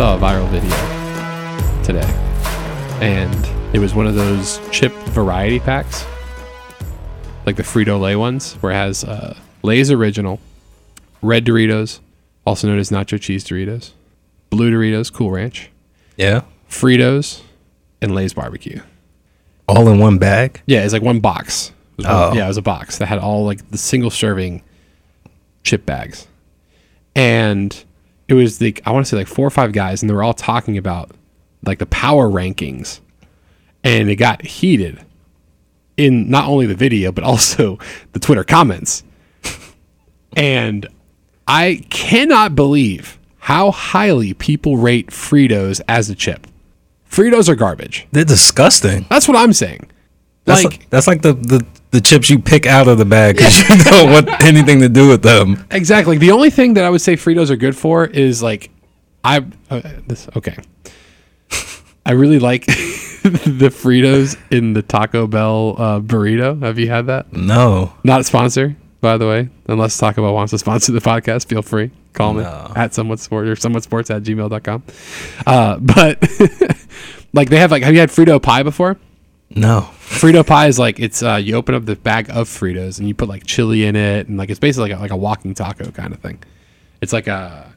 I saw a viral video today, and it was one of those chip variety packs, like the Frito Lay ones, where it has uh, Lay's original, red Doritos, also known as nacho cheese Doritos, blue Doritos, Cool Ranch, Yeah. Fritos, and Lay's barbecue. All in one bag. Yeah, it's like one box. It was one- Oh. yeah, it was a box that had all like the single serving chip bags. And it was like I want to say like four or five guys and they were all talking about like the power rankings. And it got heated in not only the video but also the Twitter comments. and I cannot believe how highly people rate Fritos as a chip. Fritos are garbage. They're disgusting. That's what I'm saying. That's like like, that's like the, the the chips you pick out of the bag because you don't want anything to do with them. Exactly. The only thing that I would say Fritos are good for is like, I uh, this okay. I really like the Fritos in the Taco Bell uh, burrito. Have you had that? No. Not a sponsor, by the way. Unless Taco Bell wants to sponsor the podcast, feel free. Call me No. at somewhat sport or somewhat sports at gmail.com. Uh, but like they have like have you had Frito pie before? No. Frito pie is like it's uh, you open up the bag of Fritos and you put like chili in it and like it's basically like a, like a walking taco kind of thing. It's like a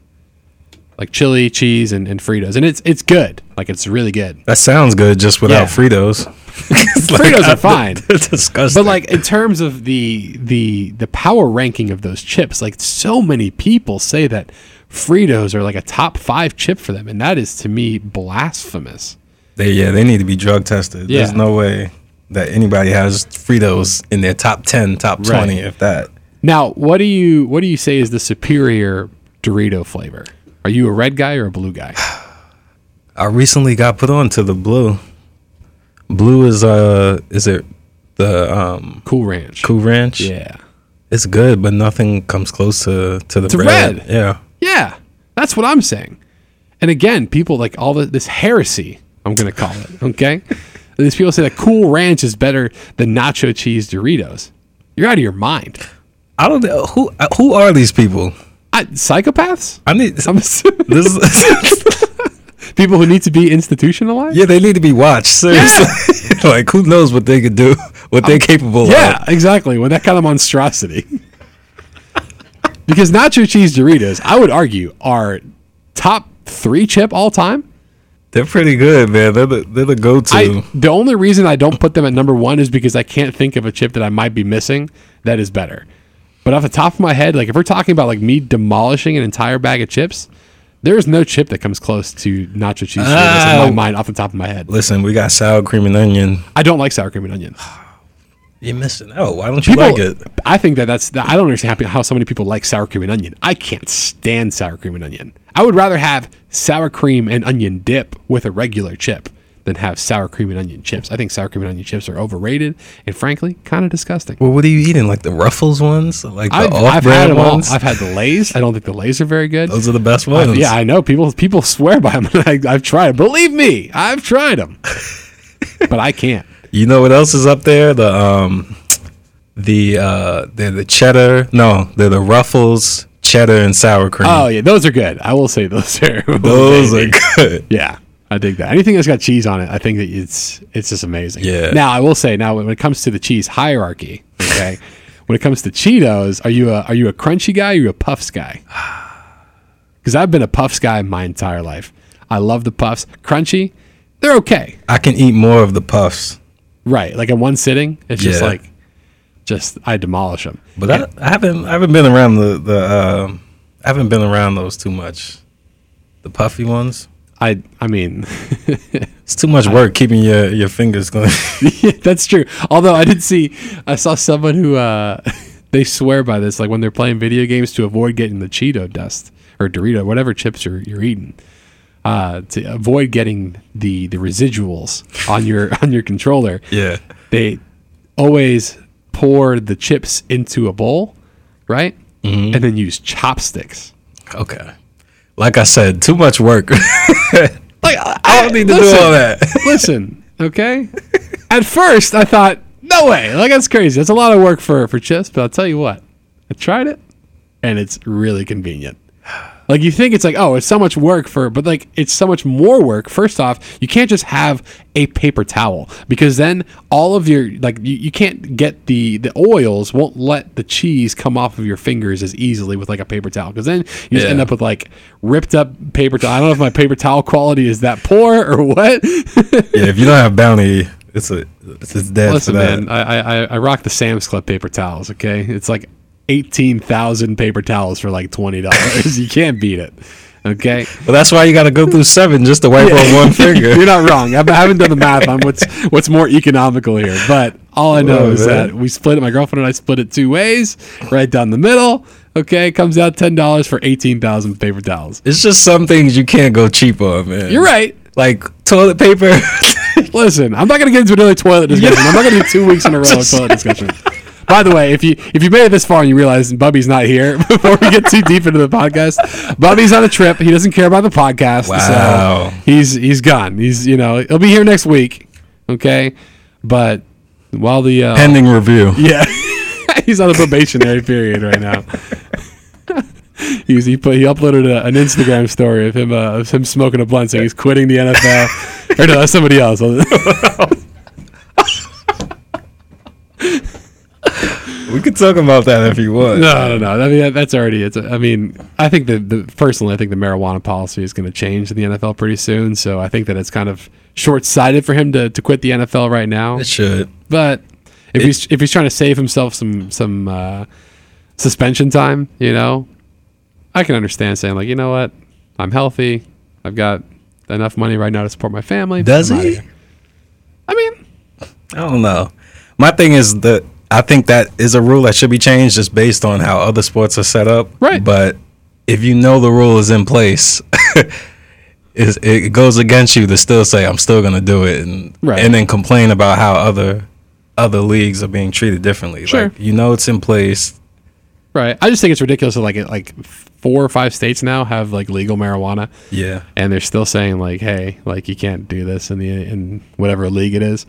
like chili, cheese, and, and Fritos, and it's it's good. Like it's really good. That sounds good just without Yeah. Fritos. Like- Fritos are fine. They're disgusting. But like in terms of the the the power ranking of those chips, like so many people say that Fritos are like a top five chip for them, and that is to me blasphemous. They yeah, they need to be drug tested. Yeah. There's no way that anybody has Fritos in their top ten, top Right. twenty, if that. Now, what do you what do you say is the superior Dorito flavor? Are you a red guy or a blue guy? I recently got put on to the blue. Blue is uh is it the um Cool Ranch. Cool Ranch? Yeah. It's good, but nothing comes close to to the To red. red. Yeah. Yeah. That's what I'm saying. And again, people like all the, this heresy, I'm going to call it, okay? These people say that Cool Ranch is better than nacho cheese Doritos. You're out of your mind. I don't know who uh, who are these people. I, psychopaths? I need I'm this. Is, people who need to be institutionalized? yeah, they need to be watched. Seriously, like who knows what they could do, what they're capable Yeah, of. Yeah, exactly. With that kind of monstrosity. because nacho cheese Doritos, I would argue, are top three chip all time. They're pretty good, man. They're the they're the go to. I, the only reason I don't put them at number one is because I can't think of a chip that I might be missing that is better. But off the top of my head, like if we're talking about like me demolishing an entire bag of chips, there is no chip that comes close to nacho cheese in my Oh. mind off the top of my head. Listen, we got sour cream and onion. I don't like sour cream and onion. You're missing out. Why don't you People, like it? I think that that's. I don't understand how, how so many people like sour cream and onion. I can't stand sour cream and onion. I would rather have sour cream and onion dip with a regular chip than have sour cream and onion chips. I think sour cream and onion chips are overrated and frankly kind of disgusting. Well, what are you eating? Like the Ruffles ones, like the I've, I've had all. ones. I've had the Lay's. I don't think the Lay's are very good. Those are the best ones. yeah, I know people. People swear by them. I, I've tried. Believe me, I've tried them, but I can't. You know what else is up there? The um, the uh, they're the cheddar. No, they're the Ruffles cheddar and sour cream. Oh yeah, those are good. I will say those are. Those are good. Yeah, I dig that. Anything that's got cheese on it, I think that it's it's just amazing. Yeah. Now I will say, now when it comes to the cheese hierarchy, okay, when it comes to Cheetos, are you a are you a crunchy guy or are you a puffs guy? Because I've been a puffs guy my entire life. I love the puffs. Crunchy, they're okay. I can eat more of the puffs, Right, like in one sitting, it's just like, just I demolish them. but I, I haven't I haven't been around the the um, I haven't been around those too much. The puffy ones. I I mean, It's too much work keeping your your fingers going. Yeah, that's true. Although I did see, I saw someone who uh, they swear by this, like when they're playing video games to avoid getting the Cheeto dust or Dorito, whatever chips you're you're eating, uh, to avoid getting the the residuals on your on your controller. yeah. They always pour the chips into a bowl, right, Mm-hmm. and then use chopsticks. Okay. Like I said, too much work. Like I, I don't need to do all that. listen, okay. At first, I thought, no way, like that's crazy. That's a lot of work for for chips. But I'll tell you what, I tried it, and it's really convenient. Like you think it's like, oh, it's so much work for, but like it's so much more work. First off, you can't just have a paper towel because then all of your like you, you can't get the the oils won't let the cheese come off of your fingers as easily with like a paper towel because then you just Yeah. end up with like ripped up paper towel. I don't know if my paper towel quality is that poor or what. Yeah, if you don't have Bounty, it's a it's, it's dead Listen, for that. man, I, I I rock the Sam's Club paper towels. Okay, it's like eighteen thousand paper towels for like twenty dollars. you can't beat it. Okay, Well, that's why you got to go through seven just to wipe on one finger. you're not wrong. I I haven't done the math on what's what's more economical here, but all I know Oh, is man. that we split it. My girlfriend and I split it two ways, right down the middle. Okay, comes out ten dollars for eighteen thousand paper towels. It's just some things you can't go cheap on, man. You're right. Like toilet paper. Listen, I'm not gonna get into another toilet discussion. I'm not gonna do two weeks in a row of toilet discussion. By the way, if you if you made it this far and you realize Bubby's not here before we get too deep into the podcast, Bubby's on a trip. He doesn't care about the podcast. Wow. So he's he's gone. He's you know he'll be here next week. Okay, but while the uh, Pending review. yeah, he's on a probationary period right now. He's, he put he uploaded a, an Instagram story of him uh, of him smoking a blunt saying he's quitting the NFL. or no, that's somebody else. Could talk about that if you want. No, no, no. I mean, that's already. It's. I mean, I think that the personally, I think the marijuana policy is going to change in the NFL pretty soon. So I think that it's kind of short-sighted for him to, to quit the NFL right now. It should. But if he's if he's trying to save himself some some uh, suspension time, you know, I can understand saying like, you know what, I'm healthy. I've got enough money right now to support my family. Does he? I mean, I don't know. My thing is that I think that is a rule that should be changed just based on how other sports are set up. Right. But if you know the rule is in place, is it goes against you to still say I'm still gonna do it and Right. and then complain about how other other leagues are being treated differently. Sure. Like you know it's in place. right. I just think it's ridiculous that like it, like four or five states now have like legal marijuana. Yeah. and they're still saying like, "Hey, like you can't do this in the in whatever league it is."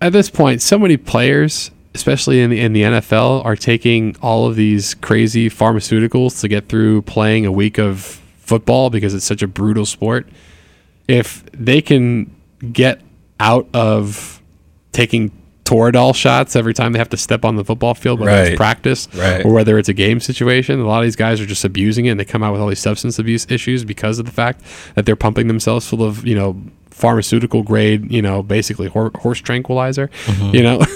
At this point, so many players, especially in the in the NFL, are taking all of these crazy pharmaceuticals to get through playing a week of football because it's such a brutal sport. If they can get out of taking Toradol shots every time they have to step on the football field, whether Right. it's practice Right. or whether it's a game situation. A lot of these guys are just abusing it and they come out with all these substance abuse issues because of the fact that they're pumping themselves full of, you know, pharmaceutical grade, you know, basically hor- horse tranquilizer. Mm-hmm. You know,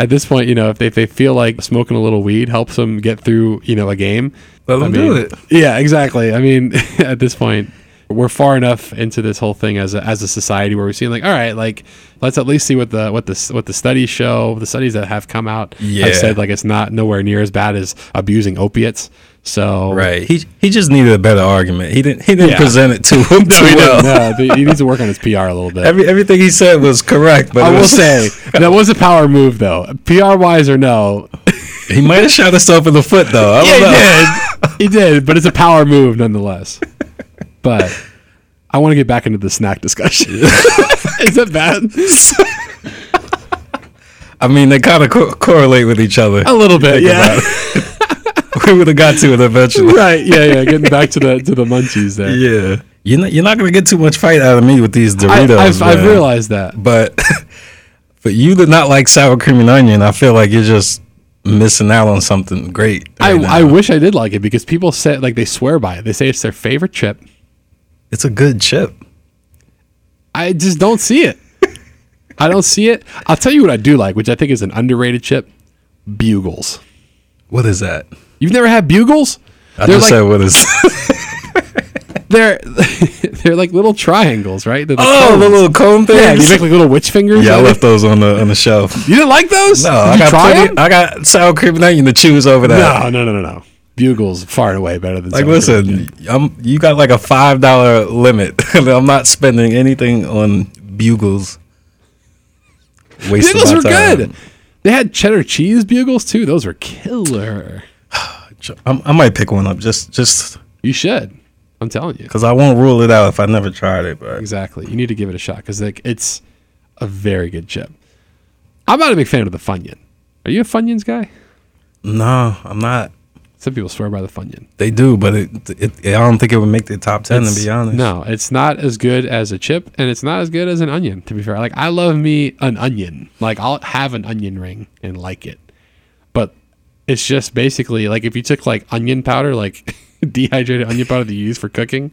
at this point, you know, if they, if they feel like smoking a little weed helps them get through, you know, a game. Let them I do it. Yeah, exactly. I mean, at this point, we're far enough into this whole thing as a, as a society where we're seeing like, all right, like let's at least see what the what the what the studies show. The studies that have come out Yeah. have said like it's not nowhere near as bad as abusing opiates. So Right. He he just needed a better argument. He didn't he didn't Yeah. present it to him No, he well. didn't. No, he needs to work on his PR a little bit. Every everything he said was correct, but I will was- say that was a power move though. PR wise or no, he might have shot himself in the foot though. I don't know. he did, but it's a power move nonetheless. But I want to get back into the snack discussion. Is that bad? I mean, they kind of co- correlate with each other. A little bit, yeah. we would have got to it eventually. right, yeah, yeah. Getting back to the to the munchies there. Yeah, you're not you're not gonna get too much fight out of me with these I, Doritos. I've, I've realized that. but but you to not like sour cream and onion, I feel like you're just missing out on something great. I, now. I wish I did like it because people say like they swear by it. They say it's their favorite chip. it's a good chip. I just don't see it. I don't see it. I'll tell you what I do like, which I think is an underrated chip. Bugles. What is that? You've never had bugles? I They're just like said what is. they're they're like little triangles, right? The oh, cones. the little cone things. yeah. You make like little witch fingers. yeah, I left it? those on the on the shelf. You didn't like those? No, Did I got try plenty? I got sour cream and onion to choose over that. No, no, no, no, no. Bugles far and away better than Like, sour cream. listen, I'm you got like a five dollar limit. I'm not spending anything on bugles. Wasting Bugles were time. good. They had cheddar cheese bugles too. Those were killer. I'm, I might pick one up just just You should. I'm telling you. because I won't rule it out if I never tried it. But Exactly. You need to give it a shot because like it's a very good chip. I'm not a big fan of the Funyun. Are you a Funyuns guy? no, I'm not. Some people swear by the Funyun. They do, but it, it, I don't think it would make the top ten. It's- to be honest, No, it's not as good as a chip, and it's not as good as an onion. To be fair, like I love me an onion. Like I'll have an onion ring and like it, it's just basically like if you took like onion powder, like dehydrated onion powder that you use for cooking,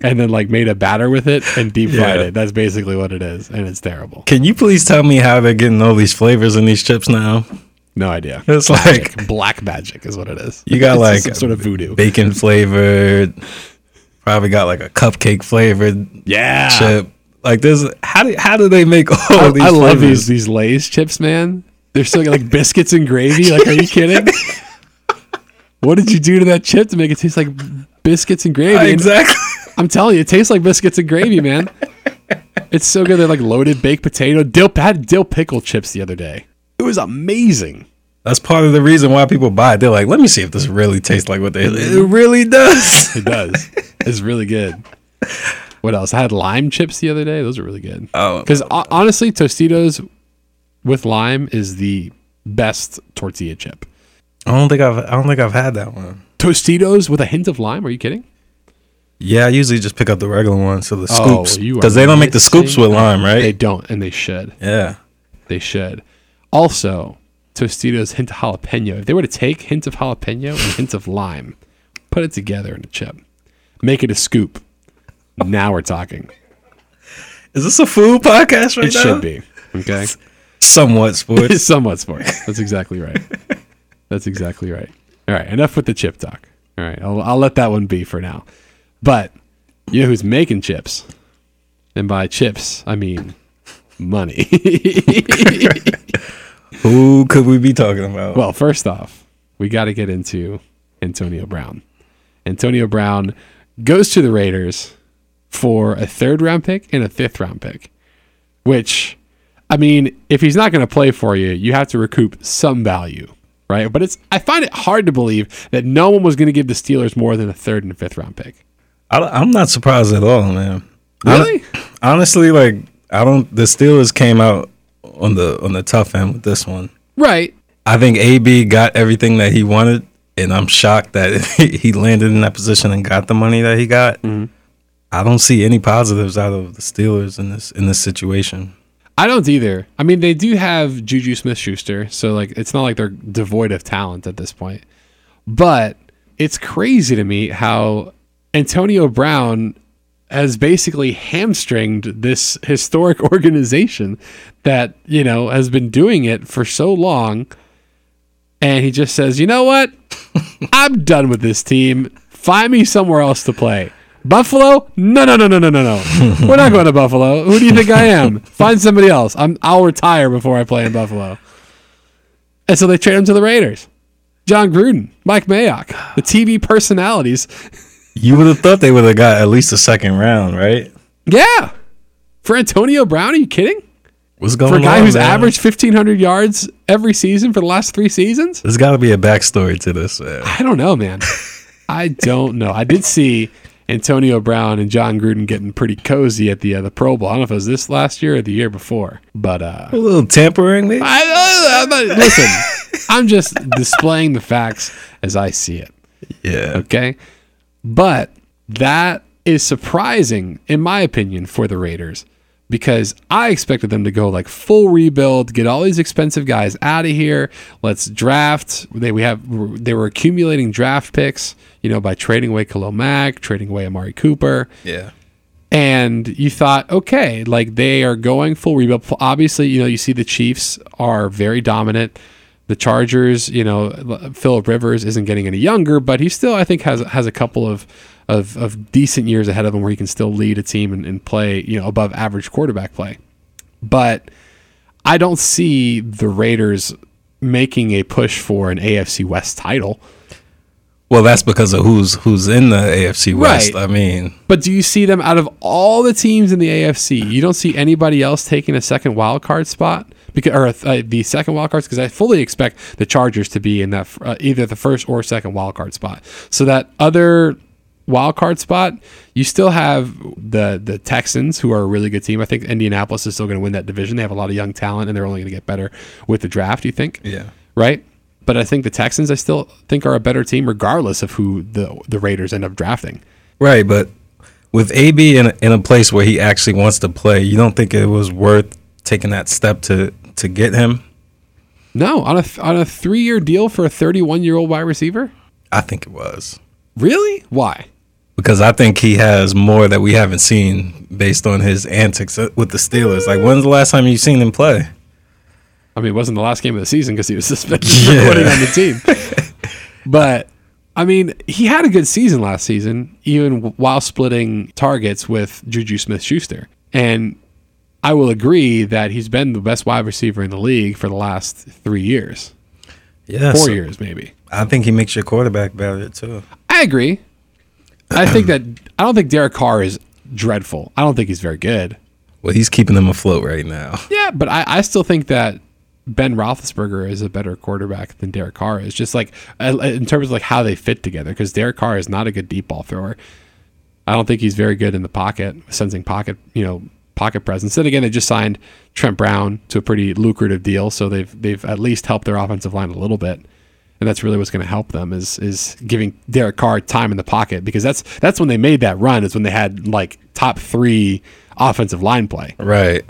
and then like made a batter with it and deep fried Yeah. it. That's basically what it is, and it's terrible. Can you please tell me how they're getting all these flavors in these chips now? No idea. It's Magic. like black magic is what it is. you got like some sort of voodoo. bacon flavored, probably got like a cupcake flavored Yeah. chip. Like this, how do how do they make all I, these? I love these these Lay's chips, man. They're still like biscuits and gravy. Like, are you kidding? what did you do to that chip to make it taste like biscuits and gravy? And Exactly. I'm telling you, it tastes like biscuits and gravy, man. It's so good. They're like loaded baked potato. Dill I had dill pickle chips the other day. It was amazing. That's part of the reason why people buy it. They're like, let me see if this really tastes like what they. It really does. It does. it's really good. What else? I had lime chips the other day. Those are really good. Oh, Because honestly, Tostitos with lime is the best tortilla chip. I don't think I've I don't think I've had that one. Tostitos with a hint of lime? Are you kidding? Yeah, I usually just pick up the regular one. So the Oh, scoops, because they don't make the scoops with lime, right? They don't, and they should. Yeah. They should. Also, Tostitos hint of jalapeno. If they were to take hint of jalapeno and hint of lime, put it together in a chip, make it a scoop. Now we're talking. Is this a food podcast right It now? It should be. Okay. Somewhat sports. somewhat sports. That's exactly right. That's exactly right. All right. Enough with the chip talk. All right. I'll, I'll let that one be for now. But you know who's making chips? And by chips, I mean money. Who could we be talking about? well, first off, we got to get into Antonio Brown. Antonio Brown goes to the Raiders for a third round pick and a fifth round pick, which, I mean, if he's not going to play for you, you have to recoup some value, right? But it's I find it hard to believe that no one was going to give the Steelers more than a third and a fifth round pick. I, I'm not surprised at all, man. Really? Honestly, like I don't. The Steelers came out on the on the tough end with this one. Right. I think AB got everything that he wanted, and I'm shocked that he landed in that position and got the money that he got. Mm-hmm. I don't see any positives out of the Steelers in this in this situation. I don't either. I mean, they do have Juju Smith Schuster, so like it's not like they're devoid of talent at this point. But it's crazy to me how Antonio Brown has basically hamstringed this historic organization that, you know, has been doing it for so long. And he just says, you know what? I'm done with this team. Find me somewhere else to play. Buffalo? No, no, no, no, no, no, no. We're not going to Buffalo. Who do you think I am? Find somebody else. I'm. I'll retire before I play in Buffalo. And so they trade him to the Raiders. Jon Gruden, Mike Mayock, the TV personalities. You would have thought they would have got at least a second round, right? Yeah, for Antonio Brown. Are you kidding? What's going For a guy who's man? averaged 1,500 yards every season for the last three seasons? There's got to be a backstory to this. Man. I don't know, man. I don't know. I did see Antonio Brown and Jon Gruden getting pretty cozy at the uh, the Pro Bowl. I don't know if it was this last year or the year before, but uh, A little tampering, maybe. I, I'm not, listen, I'm just displaying the facts as I see it. Yeah. Okay. But that is surprising, in my opinion, for the Raiders because I expected them to go like full rebuild, get all these expensive guys out of here. Let's draft. They we have they were accumulating draft picks, you know, by trading away Khalil Mack, trading away Amari Cooper Yeah. and you thought, okay, like they are going full rebuild. Obviously, you know, you see the Chiefs are very dominant. The Chargers, you know, Philip Rivers isn't getting any younger, but he still, I think, has has a couple of of, of decent years ahead of him where he can still lead a team and, and play, you know, above average quarterback play. But I don't see the Raiders making a push for an AFC West title. Well, that's because of who's who's in the AFC West. Right. I mean, But do you see them out of all the teams in the AFC? You don't see anybody else taking a second wild card spot because or uh, the second wild cards because I fully expect the Chargers to be in that uh, either the first or second wild card spot. So that other wild card spot, you still have the the Texans who are a really good team. I think Indianapolis is still going to win that division. They have a lot of young talent and they're only going to get better with the draft. You think? yeah. right? But I think the Texans, I still think, are a better team, regardless of who the the Raiders end up drafting. Right, but with AB in a, in a place where he actually wants to play, you don't think it was worth taking that step to to get him? No, on a on a three year deal for a 31 year old wide receiver. I think it was Really? Why? Because I think he has more that we haven't seen based on his antics uh, with the Steelers. Like, when's the last time you've seen him play? I mean, it wasn't the last game of the season because he was suspended Yeah. for putting on the team. but I mean, he had a good season last season, even while splitting targets with Juju Smith Schuster. And I will agree that he's been the best wide receiver in the league for the last three years, Yeah, four so years maybe. I think he makes your quarterback better too. I agree. I think that I don't think Derek Carr is dreadful. I don't think he's very good. Well, he's keeping them afloat right now. Yeah, but I, I still think that Ben Roethlisberger is a better quarterback than Derek Carr is. Just like uh, in terms of like how they fit together, because Derek Carr is not a good deep ball thrower. I don't think he's very good in the pocket, sensing pocket, you know, pocket presence. Then again, they just signed Trent Brown to a pretty lucrative deal, so they've they've at least helped their offensive line a little bit. And that's really what's going to help them is is giving Derek Carr time in the pocket because that's that's when they made that run is when they had like top three offensive line play. Right.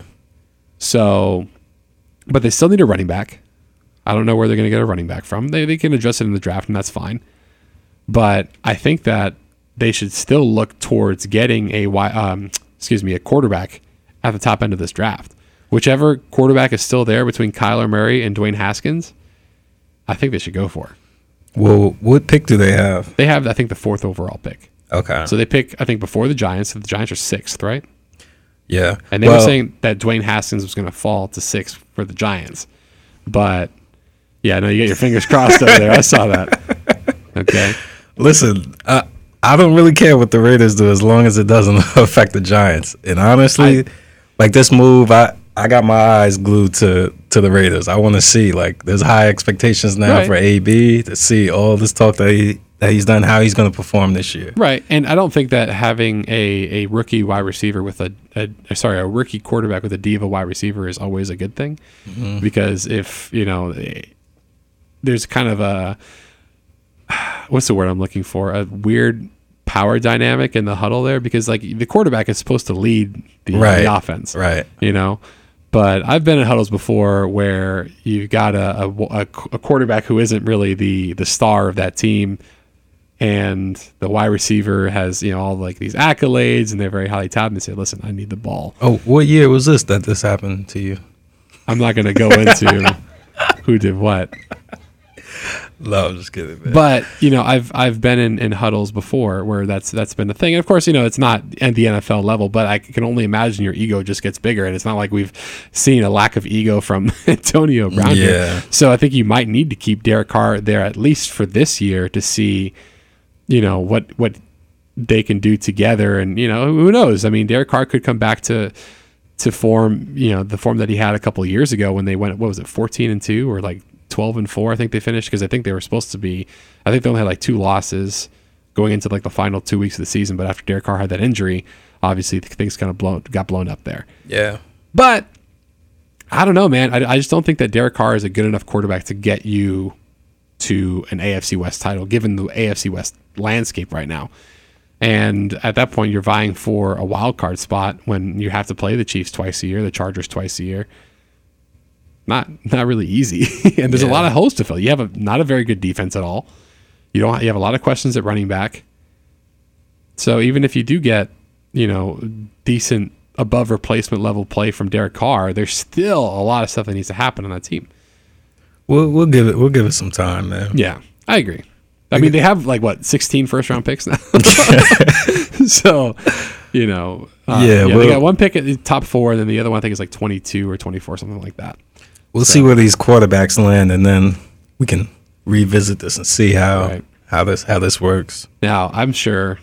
So, but they still need a running back. I don't know where they're going to get a running back from. They, they can address it in the draft, and that's fine. But I think that they should still look towards getting a um, excuse me a quarterback at the top end of this draft. Whichever quarterback is still there between Kyler Murray and Dwayne Haskins, I think they should go for. Well, what pick do they have? They have, I think, the fourth overall pick. Okay. So they pick, I think, before the Giants. So the Giants are sixth, right? yeah. And they Well, were saying that Dwayne Haskins was going to fall to six for the Giants. But yeah, no, you get your fingers crossed over there. I saw that. Okay. Listen, I, I don't really care what the Raiders do as long as it doesn't affect the Giants. And honestly, like this move, I, I got my eyes glued to, to the Raiders. I want to see like there's high expectations now Right. for AB to see all this talk that he that he's done, how he's going to perform this year. Right. And I don't think that having a, a rookie wide receiver with a, a sorry, a rookie quarterback with a diva wide receiver is always a good thing. Mm-hmm. Because if, you know, there's kind of a, what's the word I'm looking for? A weird power dynamic in the huddle there because like the quarterback is supposed to lead the, Right. the offense. Right. you know. But I've been in huddles before where you've got a, a, a- quarterback who isn't really the the star of that team, and the wide receiver has you know all like these accolades, and they're very highly touted. And they say, "Listen, I need the ball." Oh, what year was this that this happened to you? I'm not going to go into who did what, No, I'm just kidding, man. but you know, I've I've been in, in huddles before where that's that's been the thing. And of course, you know, it's not at the NFL level, but I can only imagine your ego just gets bigger, and it's not like we've seen a lack of ego from Antonio Brown here. Yeah. So I think you might need to keep Derek Carr there at least for this year to see, you know, what what they can do together, and you know, who knows? I mean, Derek Carr could come back to to form, you know, the form that he had a couple of years ago when they went, what was it, fourteen and two or like twelve and four? I think they finished because I think they were supposed to be. I think they only had like two losses going into like the final two weeks of the season, but after Derek Carr had that injury, obviously things kind of blown got blown up there. yeah. But I don't know, man. I, I just don't think that Derek Carr is a good enough quarterback to get you to an AFC West title, given the AFC West landscape right now. And at that point, you're vying for a wild card spot when you have to play the Chiefs twice a year, the Chargers twice a year. Not not really easy, and there's a lot of holes to fill. You have a not a very good defense at all. You don't. You have a lot of questions at running back. So even if you do get, you know, decent above replacement level play from Derek Carr, there's still a lot of stuff that needs to happen on that team. We'll we'll give it we'll give it some time, man. Yeah, I agree. I mean, they have like what 16 first round picks now. so, you know, uh, Yeah, they well- got one pick at the top four, and then the other one I think is like 22 or 24, something like that. We'll see where these quarterbacks land, and then we can revisit this and see how Right. how this how this works. Now, I'm sure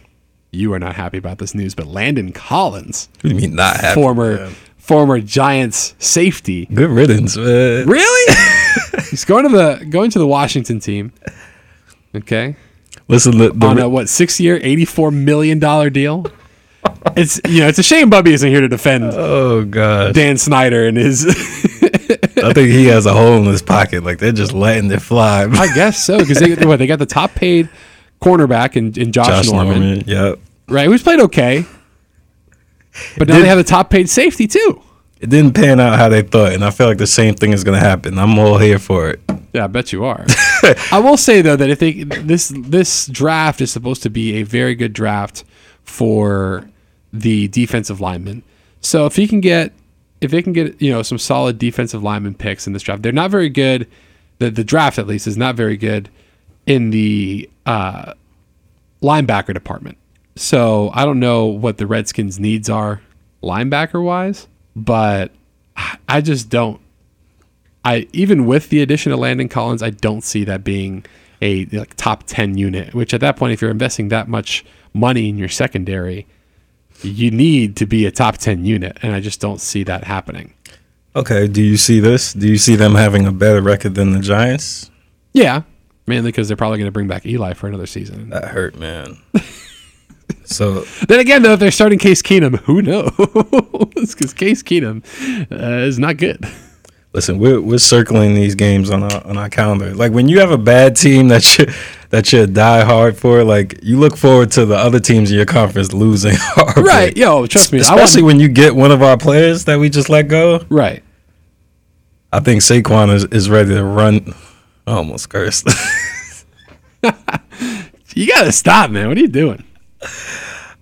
you are not happy about this news, but Landon Collins, What do you mean not happy? former man? former Giants safety, Good riddance, man. really, he's going to the going to the Washington team. Okay, Listen, the, the on a what six year, 84 million dollar deal. It's you know it's a shame Bubby isn't here to defend oh god, Dan Snyder and his I think he has a hole in his pocket. Like they're just letting it fly. I guess so because they what they got the top paid cornerback in, in Josh, Josh Norman, Norman. Yep. right? Who's played okay, but now Did- they have the top paid safety too. It didn't pan out how they thought, and I feel like the same thing is gonna happen. I'm all here for it. Yeah, I bet you are. I will say though that if they this this draft is supposed to be a very good draft for the defensive linemen. So if he can get if they can get you know some solid defensive lineman picks in this draft, they're not very good. The the draft at least is not very good in the uh, linebacker department. So I don't know what the Redskins' needs are linebacker wise, but I just don't I even with the addition of Landon Collins, I don't see that being a like, top ten unit. Which at that point, if you're investing that much money in your secondary, you need to be a top ten unit, and I just don't see that happening. Okay. Do you see this? Do you see them having a better record than the Giants? Yeah, mainly because they're probably going to bring back Eli for another season. That hurt, man. so then again, though, if they're starting Case Keenum, who knows? Because Case Keenum uh, is not good. Listen, we're we're circling these games on our on our calendar. Like when you have a bad team that you that you die hard for, like you look forward to the other teams in your conference losing hard. Right? Yo, trust me. Especially when you get one of our players that we just let go. right. I think Saquon is, is ready to run. I almost cursed. You got to stop, man. What are you doing?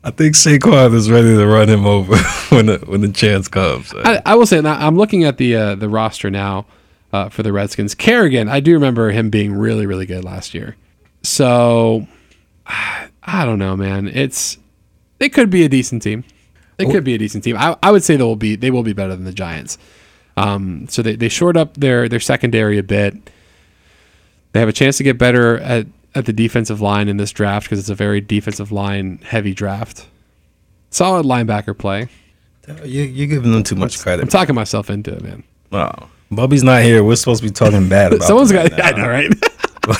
I think Saquon is ready to run him over when the when the chance comes. I, I will say, now I'm looking at the uh, the roster now uh, for the Redskins. Kerrigan, I do remember him being really, really good last year. So I don't know, man. It's they could be a decent team. They could be a decent team. I, I would say they will be they will be better than the Giants. Um, so they, they short up their their secondary a bit. They have a chance to get better at, at the defensive line in this draft because it's a very defensive line heavy draft. Solid linebacker play. you, you're giving them too much credit. I'm talking myself into it, man. Wow. Bubby's not here. We're supposed to be talking bad about. Someone's got, right I know, right? now.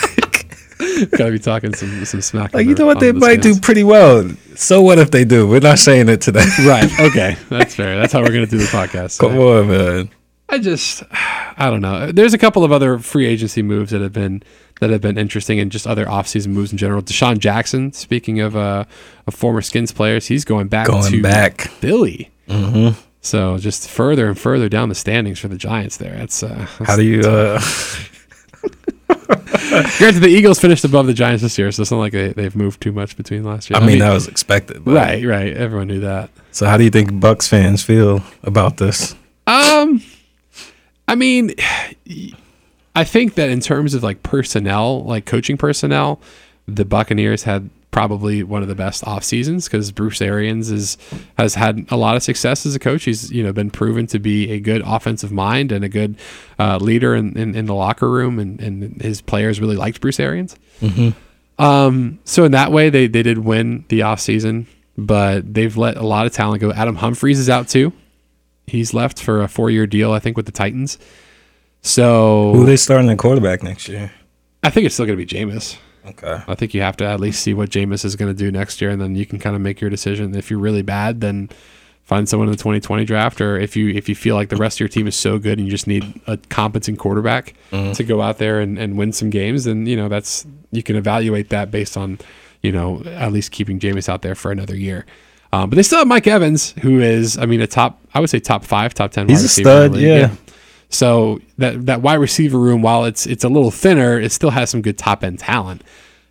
got to be talking some some smack. like you know what they the might do pretty well. So what if they do? We're not saying it today. Right. Okay. That's fair. That's how we're gonna do the podcast. Come on, man. I just, I don't know. There's a couple of other free agency moves that have been that have been interesting, and just other offseason moves in general. DeSean Jackson, speaking of uh, of former Skins players, he's going back Going to back. Philly. Mm-hmm. So just further and further down the standings for the Giants. There. That's, uh, How do you? uh granted the Eagles finished above the Giants this year, so it's not like they, they've moved too much between last year. I mean, that was expected. right, right. Everyone knew that. So how do you think Bucks fans feel about this? Um, I mean, I think that in terms of like personnel, like coaching personnel, the Buccaneers had probably one of the best off seasons because Bruce Arians is has had a lot of success as a coach. He's you know been proven to be a good offensive mind and a good uh, leader in, in, in the locker room, and, and his players really liked Bruce Arians. Um, so in that way, they they did win the off season, but they've let a lot of talent go. Adam Humphries is out too. He's left for a four year deal, I think, with the Titans. So Who they starting the quarterback next year? I think it's still going to be Jameis. Okay. I think you have to at least see what Jameis is going to do next year, and then you can kind of make your decision. If you're really bad, then find someone in the 2020 draft, or if you if you feel like the rest of your team is so good and you just need a competent quarterback to go out there and, and win some games, then you know that's you can evaluate that based on you know at least keeping Jameis out there for another year. Um, but they still have Mike Evans, who is, I mean, a top, I would say top five, top ten. He's wide a receiver stud, league. yeah. So that that wide receiver room, while it's it's a little thinner, it still has some good top end talent.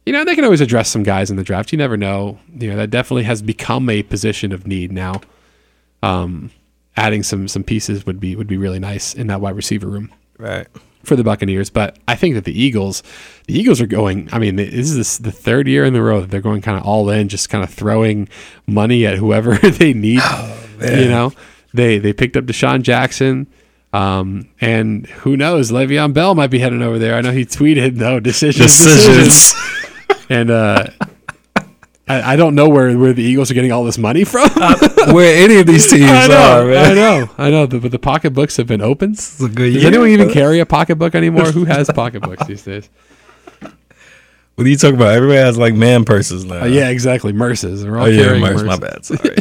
You know, they can always address some guys in the draft. You never know. You know, that definitely has become a position of need now. Um, adding some some pieces would be would be really nice in that wide receiver room Right. for the Buccaneers. But I think that the Eagles, the Eagles are going. I mean, this is the third year in the row that they're going kind of all in, just kind of throwing money at whoever they need. you know, they they picked up DeSean Jackson. Um, and who knows, Le'Veon Bell might be heading over there. I know he tweeted, no, decisions, decisions. Decisions. And, uh, I, I don't know where, where the Eagles are getting all this money from. Where any of these teams I are, man. I know, I know. The, but the pocketbooks have been opened. It's a good Does year. anyone even carry a pocketbook anymore? Who has pocketbooks these days? What are you talking about? Everybody has like man purses now. Uh, yeah, exactly. Merces. They're all Oh yeah, carrying Mars, my bad. Sorry.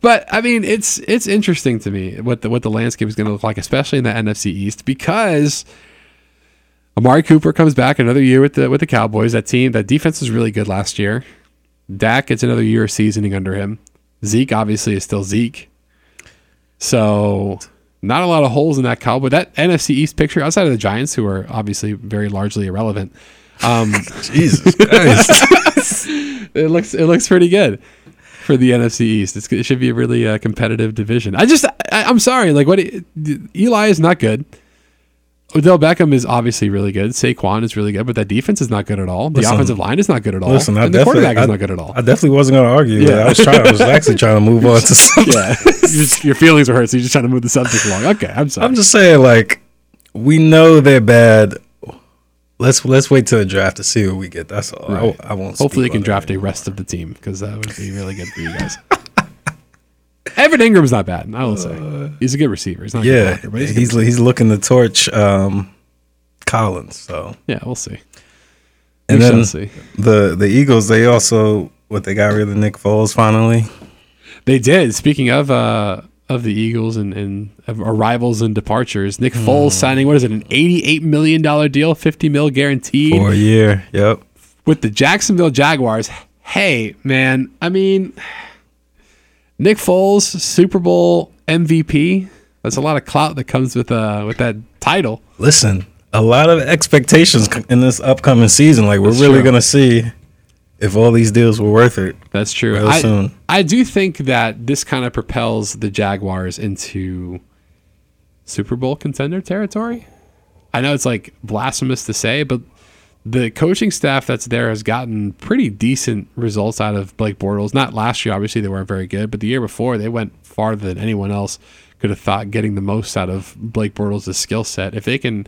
But I mean, it's it's interesting to me what the what the landscape is going to look like, especially in the NFC East, because Amari Cooper comes back another year with the with the Cowboys. That team, that defense was really good last year. Dak gets another year of seasoning under him. Zeke obviously is still Zeke. So not a lot of holes in that Cowboy. That NFC East picture, outside of the Giants, who are obviously very largely irrelevant, um, Jesus Christ. it looks it looks pretty good for the NFC East. It's, it should be a really uh, competitive division. I just I, I'm sorry, like what Eli is not good. Odell Beckham is obviously really good. Saquon is really good, but that defense is not good at all. The Listen, offensive line is not good at all. Listen, I and the quarterback I, is not good at all. I definitely wasn't going to argue. Yeah. Yeah. I was trying. I was actually trying to move on to something. yeah, just- your feelings are hurt, so you're just trying to move the subject along. Okay, I'm sorry. I'm just saying, like, we know they're bad. Let's let's wait till the draft to see what we get. That's all. Right. I, I won't. Hopefully, speak can draft a rest of the team because that would be really good for you guys. Evan Engram's not bad. I will say he's a good receiver. He's not a good Yeah, blocker, he's, he's he's looking to torch um, Collins. So Yeah, we'll see. and we then shall see. the the Eagles, they also what they got rid of Nick Foles finally. They did. Speaking of uh of the Eagles and, and of arrivals and departures, Nick Hmm. Foles signing what is it, an eighty-eight million dollar deal, fifty mil guaranteed For a year. Yep. with the Jacksonville Jaguars. Hey, man, I mean Nick Foles, Super Bowl MVP. That's a lot of clout that comes with uh with that title. Listen, a lot of expectations in this upcoming season. Like we're That's really true. gonna see if all these deals were worth it. That's true. Real I, soon. I do think that this kind of propels the Jaguars into Super Bowl contender territory. I know it's like blasphemous to say, but the coaching staff that's there has gotten pretty decent results out of Blake Bortles. Not last year, obviously they weren't very good, but the year before they went farther than anyone else could have thought getting the most out of Blake Bortles' skill set. If they can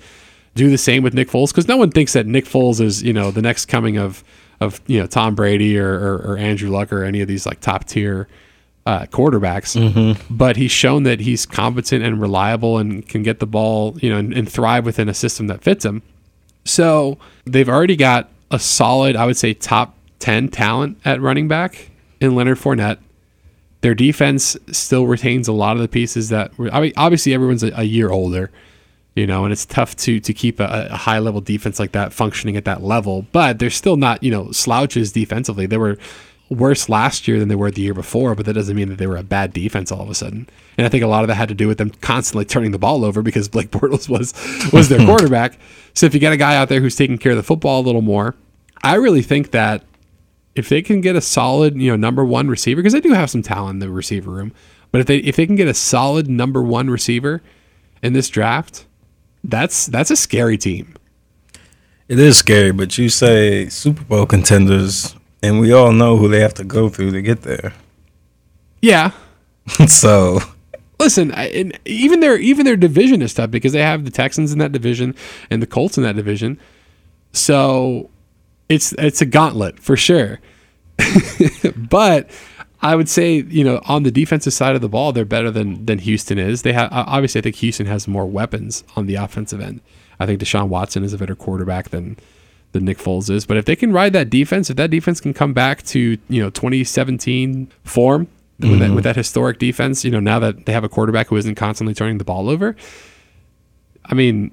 do the same with Nick Foles, because no one thinks that Nick Foles is you know the next coming of of you know Tom Brady or, or, or Andrew Luck or any of these like top tier uh, quarterbacks, but he's shown that he's competent and reliable and can get the ball you know and, and thrive within a system that fits him. So they've already got a solid, I would say, top 10 talent at running back in Leonard Fournette. Their defense still retains a lot of the pieces that were, I mean, obviously everyone's a, a year older, you know, and it's tough to to keep a, a high level defense like that functioning at that level. But they're still not, you know, slouches defensively. They were worse last year than they were the year before, but that doesn't mean that they were a bad defense all of a sudden. And I think a lot of that had to do with them constantly turning the ball over because Blake Bortles was was their quarterback. So if you get a guy out there who's taking care of the football a little more, I really think that if they can get a solid, you know, number one receiver, because they do have some talent in the receiver room, but if they if they can get a solid number one receiver in this draft, that's that's a scary team. It is scary, but you say Super Bowl contenders, and we all know who they have to go through to get there. Yeah, so listen, I, even their even their division is tough because they have the Texans in that division and the Colts in that division. So it's it's a gauntlet for sure. but I would say, you know, on the defensive side of the ball, they're better than than Houston is. They have obviously I think Houston has more weapons on the offensive end. I think Deshaun Watson is a better quarterback than than Nick Foles is. But if they can ride that defense, if that defense can come back to, you know, 2017 form with, that, mm-hmm. with that historic defense, you know, now that they have a quarterback who isn't constantly turning the ball over, I mean,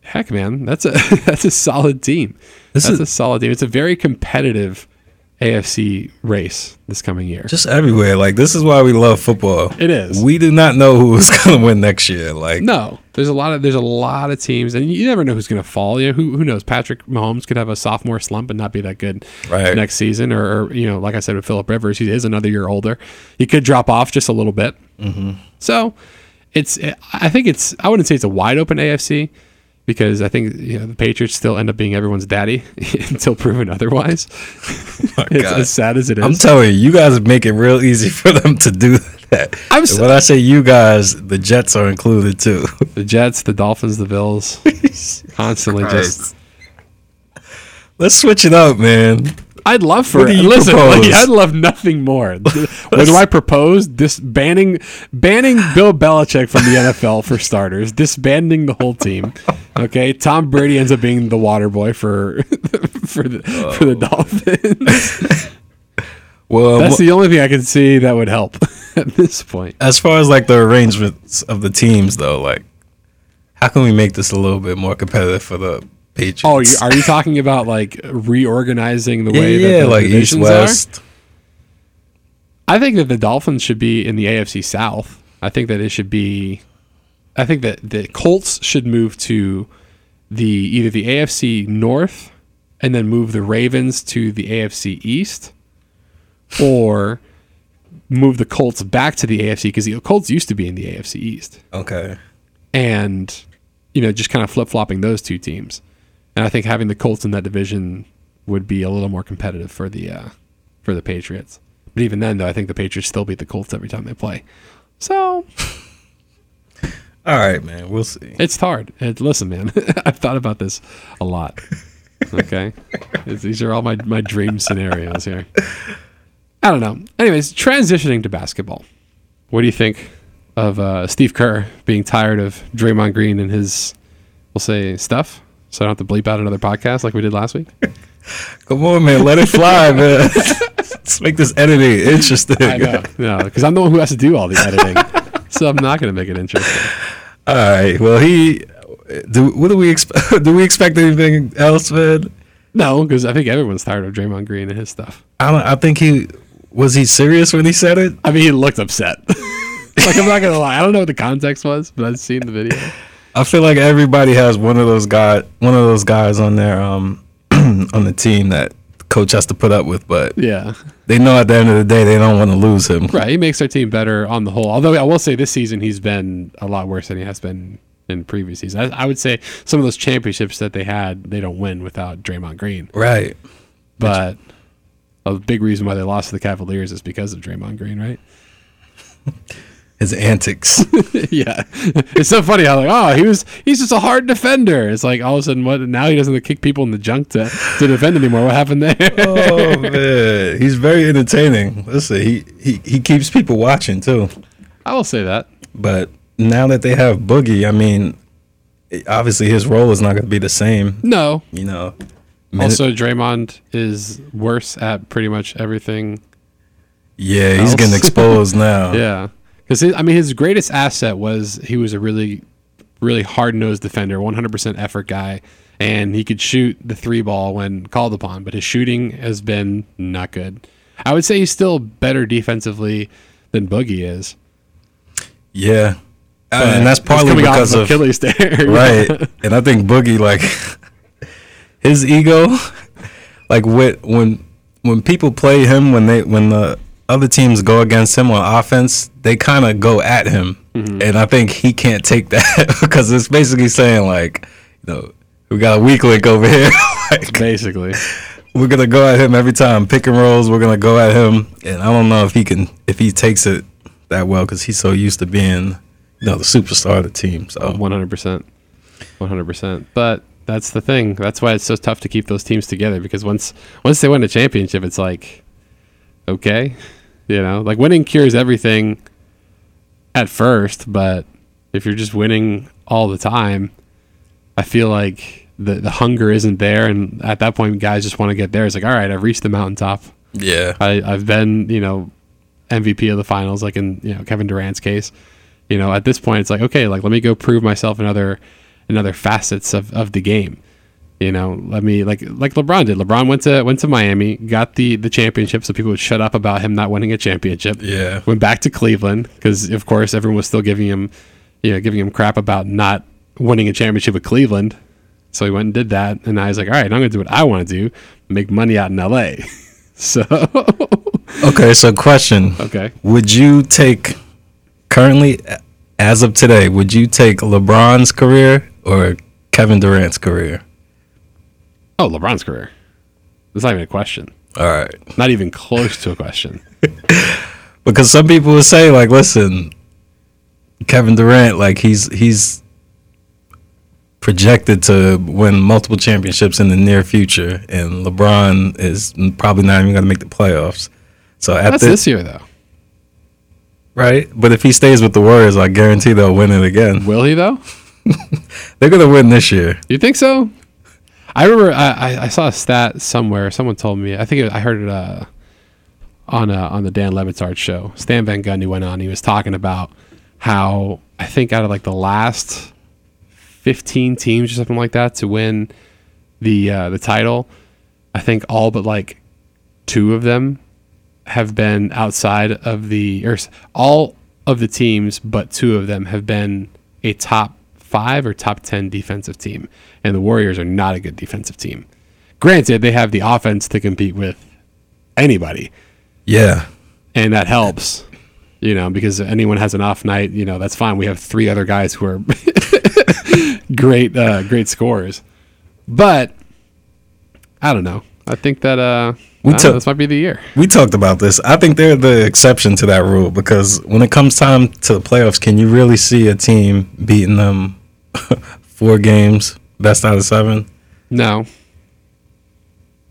heck, man, that's a that's a solid team. This that's is- a solid team. It's a very competitive AFC race this coming year. just everywhere. Like this is why we love football. It is. We do not know who is going to win next year. Like No, there's a lot of there's a lot of teams, and you never know who's going to fall. You know, who who knows? Patrick Mahomes could have a sophomore slump and not be that good Right. next season, or, or you know, like I said with Philip Rivers, he is another year older. He could drop off just a little bit. Mm-hmm. So it's I think it's I wouldn't say it's a wide open AFC because I think you know, the Patriots still end up being everyone's daddy until proven otherwise. it's as sad as it is. I'm telling you, you guys make it real easy for them to do that. I'm so- when I say you guys, the Jets are included too. the Jets, the Dolphins, the Bills, constantly just. Let's switch it up, man. I'd love for What you listen. Like, I'd love nothing more. what do I propose? This banning banning Bill Belichick from the NFL for starters. Disbanding the whole team. Okay, Tom Brady ends up being the water boy for for the for the Dolphins. Well, That's the only thing I can see that would help. at this point. As far as like the arrangements of the teams, though, like how can we make this a little bit more competitive for the Patriots? Oh, you, are you talking about like reorganizing the way yeah, that the like East divisions West. are? I think that the Dolphins should be in the AFC South. I think that it should be. I think that the Colts should move to the either the AFC North and then move the Ravens to the AFC East, or move the Colts back to the AFC because the Colts used to be in the AFC East Okay. and you know just kind of flip flopping those two teams. And I think having the Colts in that division would be a little more competitive for the uh, for the Patriots. But even then, though, I think the Patriots still beat the Colts every time they play. So All right, man. We'll see. it's hard. And listen, man, I've thought about this a lot. Okay, these are all my my dream scenarios here. I don't know. Anyways, transitioning to basketball. What do you think of uh, Steve Kerr being tired of Draymond Green and his, we'll say, stuff? So I don't have to bleep out another podcast like we did last week. Come on, man. Let it fly, man. Let's make this editing interesting. I know, no, because I'm the one who has to do all the editing, so I'm not going to make it interesting. All right. Well, he. Do what do we expect? Do we expect anything else, man? No, because I think everyone's tired of Draymond Green and his stuff. I don't. I think he was he serious when he said it. I mean, he looked upset. like I'm not gonna lie, I don't know what the context was, but I've seen the video. I feel like everybody has one of those guy, one of those guys on their um on the team that coach has to put up with, but Yeah, they know at the end of the day they don't want to lose him. right. He makes their team better on the whole. Although I will say this season he's been a lot worse than he has been in previous seasons. I, I would say some of those championships that they had, they don't win without Draymond Green. Right. But a big reason why they lost to the Cavaliers is because of Draymond Green, right? His antics. yeah, it's so funny how like oh he was he's just a hard defender. It's like all of a sudden what now he doesn't kick people in the junk to, to defend anymore. What happened there? oh man, he's very entertaining. Listen, he, he he keeps people watching too. I will say that. But now that they have Boogie, I mean, obviously his role is not going to be the same. No. You know. Minute- Also, Draymond is worse at pretty much everything. yeah, he's getting exposed now. Yeah, because I mean his greatest asset was he was a really, really hard nosed defender, 100% effort guy, and he could shoot the three ball when called upon. But his shooting has been not good. I would say he's still better defensively than Boogie is. Yeah. Uh, and that's partly because of Achilles tear. right. And I think Boogie like his ego, like with, when when people play him when they when the other teams go against him on offense, they kind of go at him, Mm-hmm. and I think he can't take that because it's basically saying like, you know, we got a weak link over here. like, Basically, we're gonna go at him every time. Pick and rolls, we're gonna go at him, and I don't know if he can if he takes it that well because he's so used to being, you know, the superstar of the team. So one hundred percent, one hundred percent. But that's the thing. That's why it's so tough to keep those teams together because once once they win a championship, it's like, okay, you know, like winning cures everything at first, but if you're just winning all the time, I feel like the the hunger isn't there, and at that point, guys just want to get there. It's like, all right, I've reached the mountaintop. yeah, I, I've been, you know, MVP of the finals, like in you know Kevin Durant's case. You know, at this point, it's like okay, like let me go prove myself in other in other facets of, of the game. You know, let me like like LeBron did. LeBron went to went to Miami, got the the championship, so people would shut up about him not winning a championship. Yeah. went back to Cleveland because of course everyone was still giving him, you know, giving him crap about not winning a championship with Cleveland. So he went and did that, and I was like, all right, I'm gonna do what I want to do, make money out in L.A. so Okay, so question. okay. Would you take currently as of today, would you take LeBron's career or Kevin Durant's career? Oh, LeBron's career. That's not even a question. All right. Not even close to a question. Because some people would say like, listen, Kevin Durant like he's he's projected to win multiple championships in the near future and LeBron is probably not even going to make the playoffs. So at That's this, this year though. right? But if he stays with the Warriors, I guarantee they'll win it again. Will he though? They're going to win this year. You think so? I remember I, I, saw a stat somewhere. Someone told me. I think it, I heard it uh, on uh, on the Dan Le Batard show. Stan Van Gundy went on. He was talking about how I think out of like the last fifteen teams or something like that to win the uh, the title, I think all but like two of them have been outside of the or all of the teams, but two of them have been a top five or top ten defensive team, and the Warriors are not a good defensive team. Granted, they have the offense to compete with anybody, Yeah. and that helps. You know, because anyone has an off night, you know that's fine. We have three other guys who are great, uh, great scorers. But I don't know. I think that uh, We know, this might be the year. We talked about this. I think they're the exception to that rule because when it comes time to the playoffs, can you really see a team beating them four games, best out of seven? No,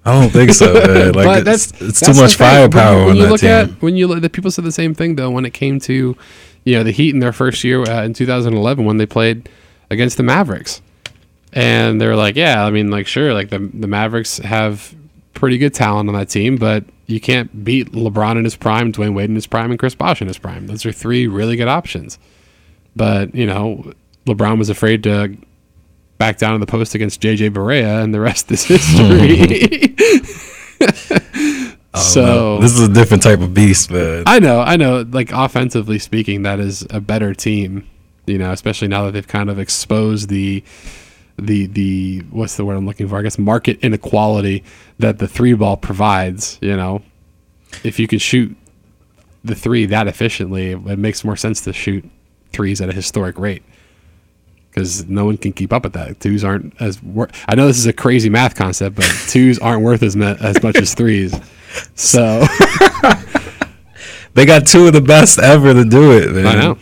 I don't think so. man. Like but it's, that's it's that's too much. When- firepower when, on you look team. at when you look, the people said the same thing though when it came to you know the Heat in their first year uh, in 2011 when they played against the Mavericks, and they're like, yeah, I mean, like sure, like the the Mavericks have pretty good talent on that team, but you can't beat LeBron in his prime, Dwyane Wade in his prime, and Chris Bosh in his prime. Those are three really good options. But you know, LeBron was afraid to back down in the post against JJ Barea, and the rest is hmm. history. Oh, so this is a different type of beast, man. I know, I know. Like offensively speaking, that is a better team. You know, especially now that they've kind of exposed the the the what's the word I'm looking for? I guess market inequality that the three ball provides. You know, if you can shoot the three that efficiently, it makes more sense to shoot threes at a historic rate because no one can keep up with that. Twos aren't as wor- I know this is a crazy math concept, but twos aren't worth as me- as much as threes. So They got two of the best ever to do it, man. I know.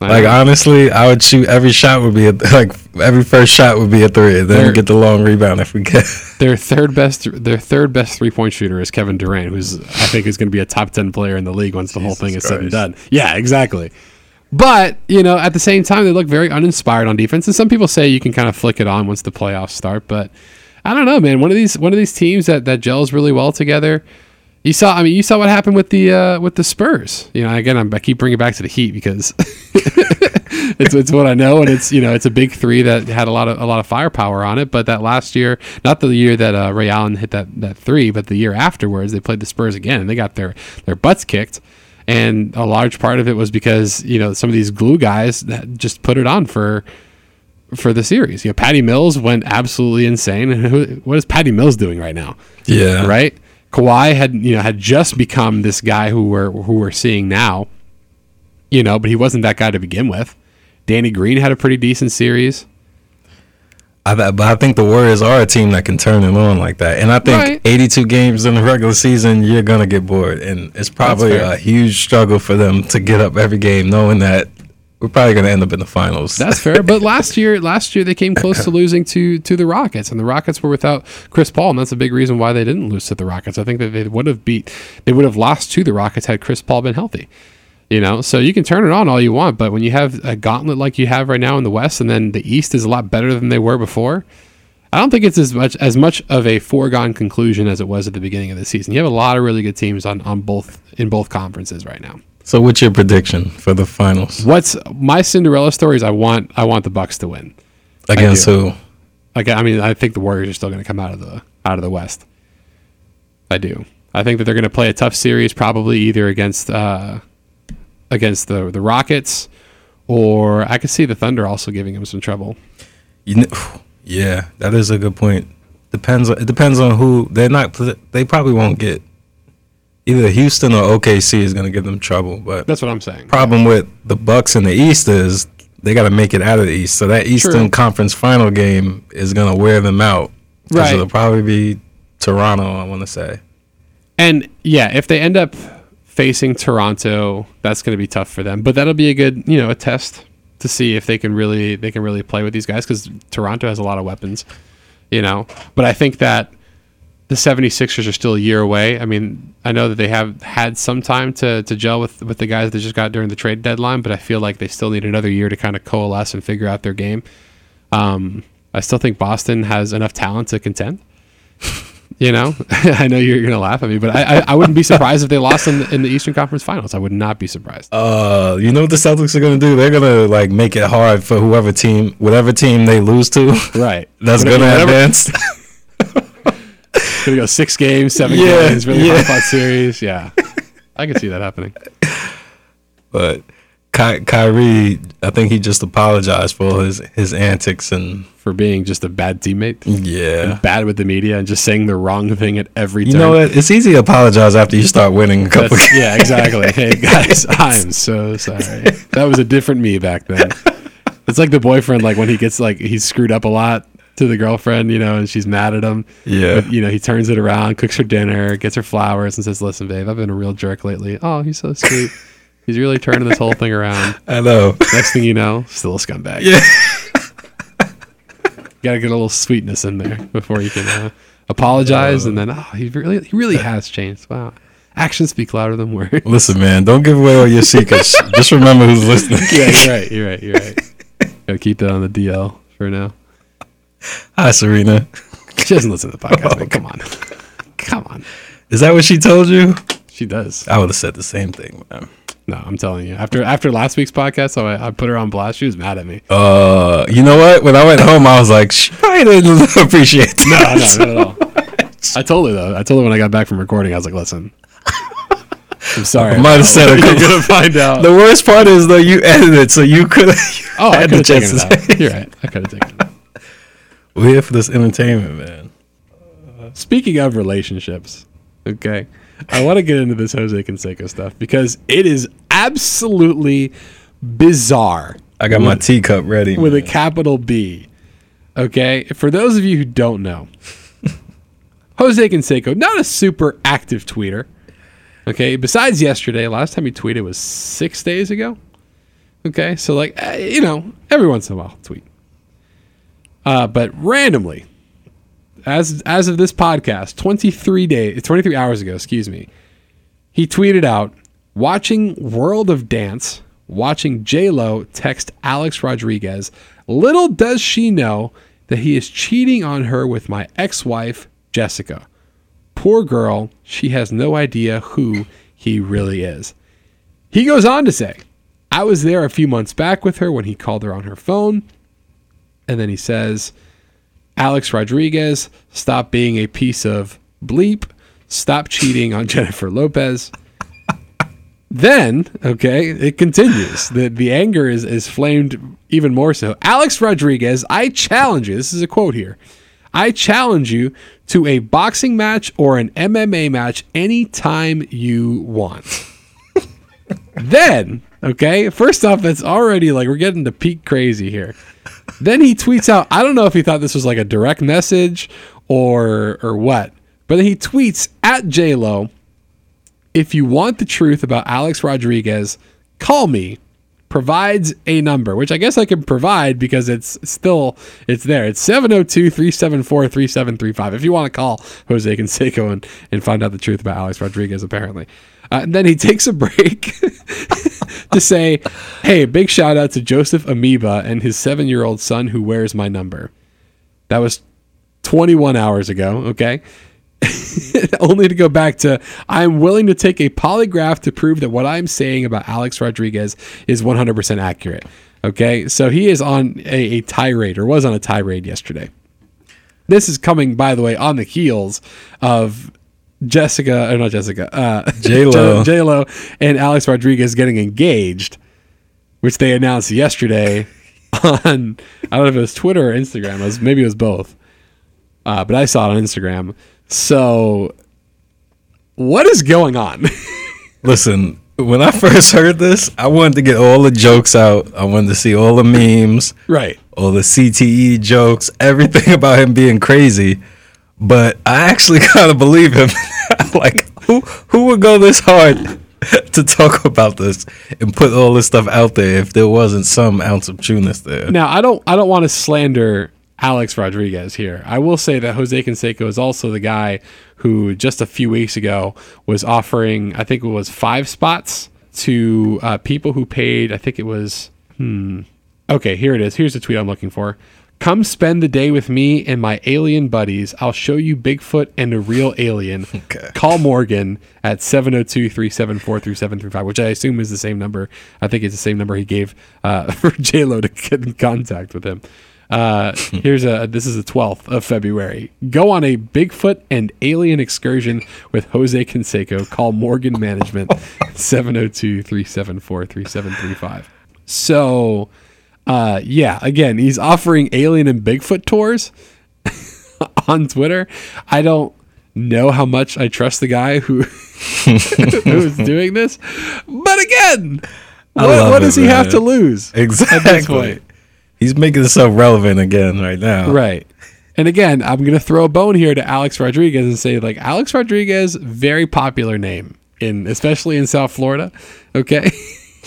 I Like know. honestly, I would shoot every shot would be a, like every first shot would be a three, and then get the long rebound if we get. Their third best, their third best three point shooter is Kevin Durant, who's I think is going to be a top ten player in the league once the whole thing is said and done. Yeah, exactly. But you know, at the same time, they look very uninspired on defense, and some people say you can kind of flick it on once the playoffs start. But I don't know, man. One of these, one of these teams that that gels really well together. You saw, I mean, you saw what happened with the uh, with the Spurs. You know, again, I'm, I keep bringing back to the Heat because it's, it's what I know, and it's you know it's a big three that had a lot of a lot of firepower on it. But that last year, not the year that uh, Ray Allen hit that that three, but the year afterwards, they played the Spurs again, and they got their their butts kicked. And a large part of it was because you know some of these glue guys that just put it on for for the series. You know, Patty Mills went absolutely insane. And what is Patty Mills doing right now? yeah, right? Kawhi had you know had just become this guy who we're who we're seeing now, you know, but he wasn't that guy to begin with. Danny Green had a pretty decent series. I, but I think the Warriors are a team that can turn it on like that, and I think Right. 82 games in the regular season, you're gonna get bored, and it's probably a huge struggle for them to get up every game, knowing that we're probably gonna end up in the finals. That's fair. but last year, last year they came close to losing to to the Rockets, and the Rockets were without Chris Paul, and that's a big reason why they didn't lose to the Rockets. I think that they would have beat, they would have lost to the Rockets had Chris Paul been healthy. You know, so you can turn it on all you want, but when you have a gauntlet like you have right now in the West, and then the East is a lot better than they were before, I don't think it's as much as much of a foregone conclusion as it was at the beginning of the season. You have a lot of really good teams on, on both in both conferences right now. so, what's your prediction for the finals What's my Cinderella story is I want I want the Bucks to win. against who? Like I mean, I think the Warriors are still going to come out of the out of the West. I do. I think that they're going to play a tough series, probably either against uh, against the the Rockets, or I could see the Thunder also giving them some trouble. You kn- yeah, that is a good point. Depends. It depends on who they're not. They probably won't get either Houston or OKC is gonna give them trouble, but That's what I'm saying. problem with the Bucks in the East is they got to make it out of the East. So that Eastern True. Conference Final game is gonna wear them out. Right. It'll probably be Toronto. I want to say. And yeah, if they end up facing Toronto, that's going to be tough for them. But that'll be a good, you know, a test to see if they can really they can really play with these guys because Toronto has a lot of weapons, you know. But I think that the 76ers are still a year away. I mean, I know that they have had some time to, to gel with, with the guys they just got during the trade deadline, but I feel like they still need another year to kind of coalesce and figure out their game. Um, I still think Boston has enough talent to contend. You know, I know you're gonna laugh at me, but I, I, I wouldn't be surprised if they lost in the, in the Eastern Conference Finals. I would not be surprised. Uh, you know what the Celtics are gonna do? They're gonna like make it hard for whoever team, whatever team they lose to, right. that's gonna whatever- advance. Gonna go six games, seven Yeah, games, really yeah. high fought series. Yeah, I can see that happening. But Ky- Kyrie, I think he just apologized for his his antics and For being just a bad teammate, yeah. bad with the media, and just saying the wrong thing at every time. You turn. know what? It's easy to apologize after you start winning a couple. That's- yeah, exactly. Hey guys, I'm so sorry. That was a different me back then. It's like the boyfriend, like when he gets like he's screwed up a lot to the girlfriend, you know, and she's mad at him. Yeah. But, you know, he turns it around, cooks her dinner, gets her flowers, and says, "Listen, babe, I've been a real jerk lately. Oh, he's so sweet. He's really turning this whole thing around. I know. Next thing you know, still a scumbag. Yeah. Got to get a little sweetness in there before you can uh, apologize, and then oh, he really, he really has changed. Wow, actions speak louder than words. Listen, man, don't give away all your secrets. just remember who's listening. yeah, you're right. You're right. You're right. Gotta keep that on the DL for now. Hi, Serena. She doesn't listen to the podcast. man. Come on. Come on. Is that what she told you? She does. I would have said the same thing, man. No, I'm telling you. After after last week's podcast, so I, I put her on blast. She was mad at me. Uh, you know what? When I went home, I was like, I didn't appreciate No, that. no, not at all. I told her though. I told her when I got back from recording. I was like, "Listen, I'm sorry. I might have said a You're gonna find out." The worst part is though, you edited it, so you could. oh, I had could the have taken chance it to out. say- You're right. I could have taken it. We're here for this entertainment, man. Speaking of relationships, okay, I want to get into this Jose Canseco stuff because it is absolutely bizarre. I got my teacup ready. with a capital B. Okay, for those of you who don't know, Jose Canseco, not a super active tweeter. Okay, besides yesterday, last time he tweeted was six days ago. Okay, so like eh, you know, every once in a while tweet. Uh, but randomly, as as of this podcast, twenty three days, twenty three hours ago, excuse me, he tweeted out watching World of Dance, watching J Lo text Alex Rodriguez. Little does she know that he is cheating on her with my ex-wife Jessica. Poor girl, she has no idea who he really is. He goes on to say, I was there a few months back with her when he called her on her phone. And then he says, Alex Rodriguez, stop being a piece of bleep. Stop cheating on Jennifer Lopez. then, okay, it continues. The the anger is is flamed even more so. Alex Rodriguez, I challenge you. This is a quote here. I challenge you to a boxing match or an MMA match anytime you want. then, okay, first off, that's already like we're getting to peak crazy here. Then he tweets out, I don't know if he thought this was like a direct message or or what, but he tweets at JLo, if you want the truth about Alex Rodriguez, call me. Provides a number, which I guess I can provide because it's still it's there. It's 702-374-3735. If you want to call Jose Canseco and, and find out the truth about Alex Rodriguez, apparently. Uh, and then he takes a break to say, Hey, big shout out to Joseph Amoeba and his seven year old son who wears my number. That was 21 hours ago, okay? Only to go back to I'm willing to take a polygraph to prove that what I'm saying about Alex Rodriguez is 100% accurate. Okay, so he is on a, a tirade or was on a tirade yesterday. This is coming, by the way, on the heels of Jessica, or not Jessica, uh, J-Lo. J Lo and Alex Rodriguez getting engaged, which they announced yesterday on I don't know if it was Twitter or Instagram. It was maybe it was both, uh, but I saw it on Instagram. So, what is going on? Listen, when I first heard this, I wanted to get all the jokes out. I wanted to see all the memes, right. all the CTE jokes, everything about him being crazy. But I actually kind of believe him. like, who who would go this hard to talk about this and put all this stuff out there if there wasn't some ounce of trueness there? Now, I don't I don't want to slander Alex Rodriguez here. I will say that Jose Canseco is also the guy who just a few weeks ago was offering, I think it was five spots to uh, people who paid. I think it was. Hmm. Okay, here it is. Here's the tweet I'm looking for. Come spend the day with me and my alien buddies. I'll show you Bigfoot and a real alien. Okay. Call Morgan at 702 374 3735, which I assume is the same number. I think it's the same number he gave uh, for JLo to get in contact with him. Uh, here's a this is the 12th of February. Go on a Bigfoot and alien excursion with Jose Canseco. Call Morgan Management 702 374 3735. So, uh, yeah, again, he's offering alien and Bigfoot tours on Twitter. I don't know how much I trust the guy who who's doing this, but again, what, what it, does he have to lose? Exactly. point. He's making himself relevant again right now. Right. And again, I'm going to throw a bone here to Alex Rodriguez and say, like, Alex Rodriguez, very popular name in, especially in South Florida. Okay.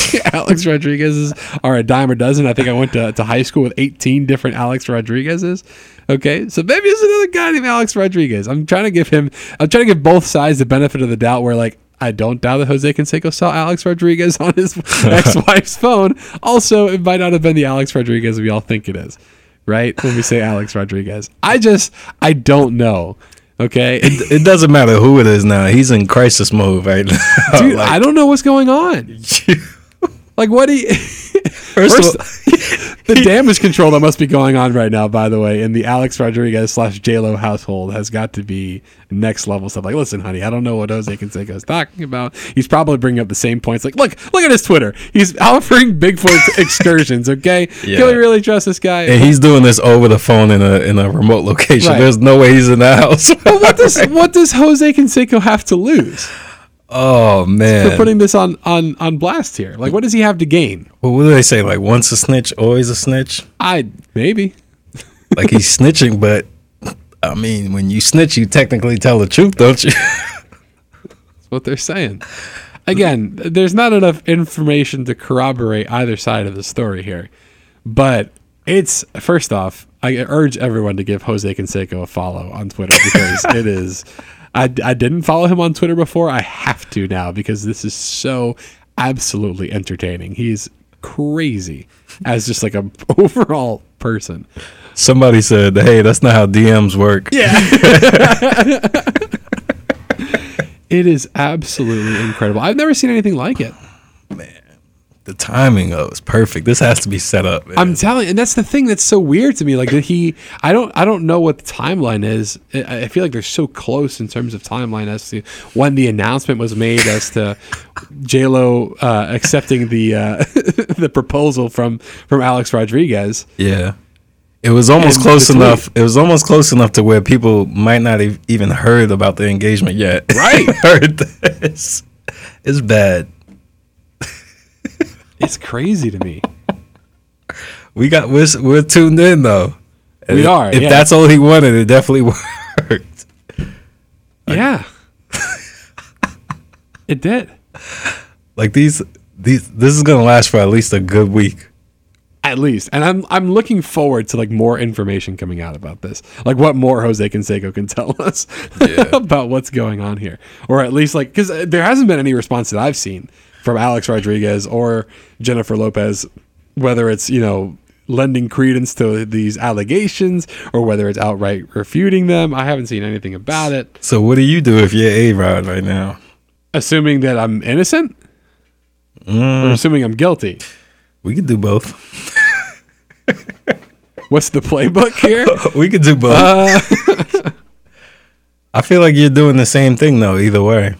Alex Rodriguez's are a dime a dozen. I think I went to, to high school with 18 different Alex Rodriguez's. Okay. So maybe it's another guy named Alex Rodriguez. I'm trying to give him, I'm trying to give both sides the benefit of the doubt where, like, I don't doubt that Jose Canseco saw Alex Rodriguez on his ex-wife's phone. Also, it might not have been the Alex Rodriguez we all think it is, right? When we say Alex Rodriguez, I just I don't know. Okay, It doesn't matter who it is now. He's in crisis mode right now. dude, Like, I don't know what's going on. Like, what do you? first, First, of all, the damage control that must be going on right now, by the way, in the Alex Rodriguez slash JLo household has got to be next level stuff. Like, listen, honey, I don't know what Jose Canseco is talking about. He's probably bringing up the same points. Like, look, look at his Twitter. He's offering Bigfoot excursions. Okay, Yeah. can we really trust this guy? and he's doing this over the phone in a in a remote location. Right. There's no way he's in the house. But what does what does Jose Canseco have to lose oh man! for putting this on on on blast here? Like, what does he have to gain? well, what do they say? Like once a snitch, always a snitch. I maybe. Like he's snitching, but I mean, when you snitch, you technically tell the truth, don't you? That's what they're saying. Again, there's not enough information to corroborate either side of the story here. But it's first off, I urge everyone to give Jose Canseco a follow on Twitter because it is. I, I didn't follow him on Twitter before. I have to now because this is so absolutely entertaining. He's crazy as just like a overall person. Somebody said, "Hey, that's not how DMs work." Yeah. it is absolutely incredible. I've never seen anything like it. The timing of it's perfect. This has to be set up. man. I'm telling, and that's the thing that's so weird to me. Like, did he? I don't, I don't know what the timeline is. I I feel like they're so close in terms of timeline as to when the announcement was made as to J Lo uh, accepting the uh, the proposal from from Alex Rodriguez. Yeah. It was almost And close tweet. enough. It was almost close enough to where people might not have even heard about the engagement yet. Right. heard this. It's bad. It's crazy to me. We got we're, we're tuned in though. And We if- are, If yeah. that's all he wanted, it definitely worked. Yeah, it did. Like these these this is gonna last for at least a good week. At least, and I'm I'm looking forward to like more information coming out about this, like what more Jose Canseco can tell us about what's going on here, or at least like because uh, there hasn't been any response that I've seen from Alex Rodriguez or Jennifer Lopez, whether it's you know lending credence to these allegations or whether it's outright refuting them. I haven't seen anything about it. So what do you do if you're A Rod right now? Assuming that I'm innocent, or assuming I'm guilty. We could do both. What's the playbook here? we could do both. Uh, I feel like you're doing the same thing though, either way.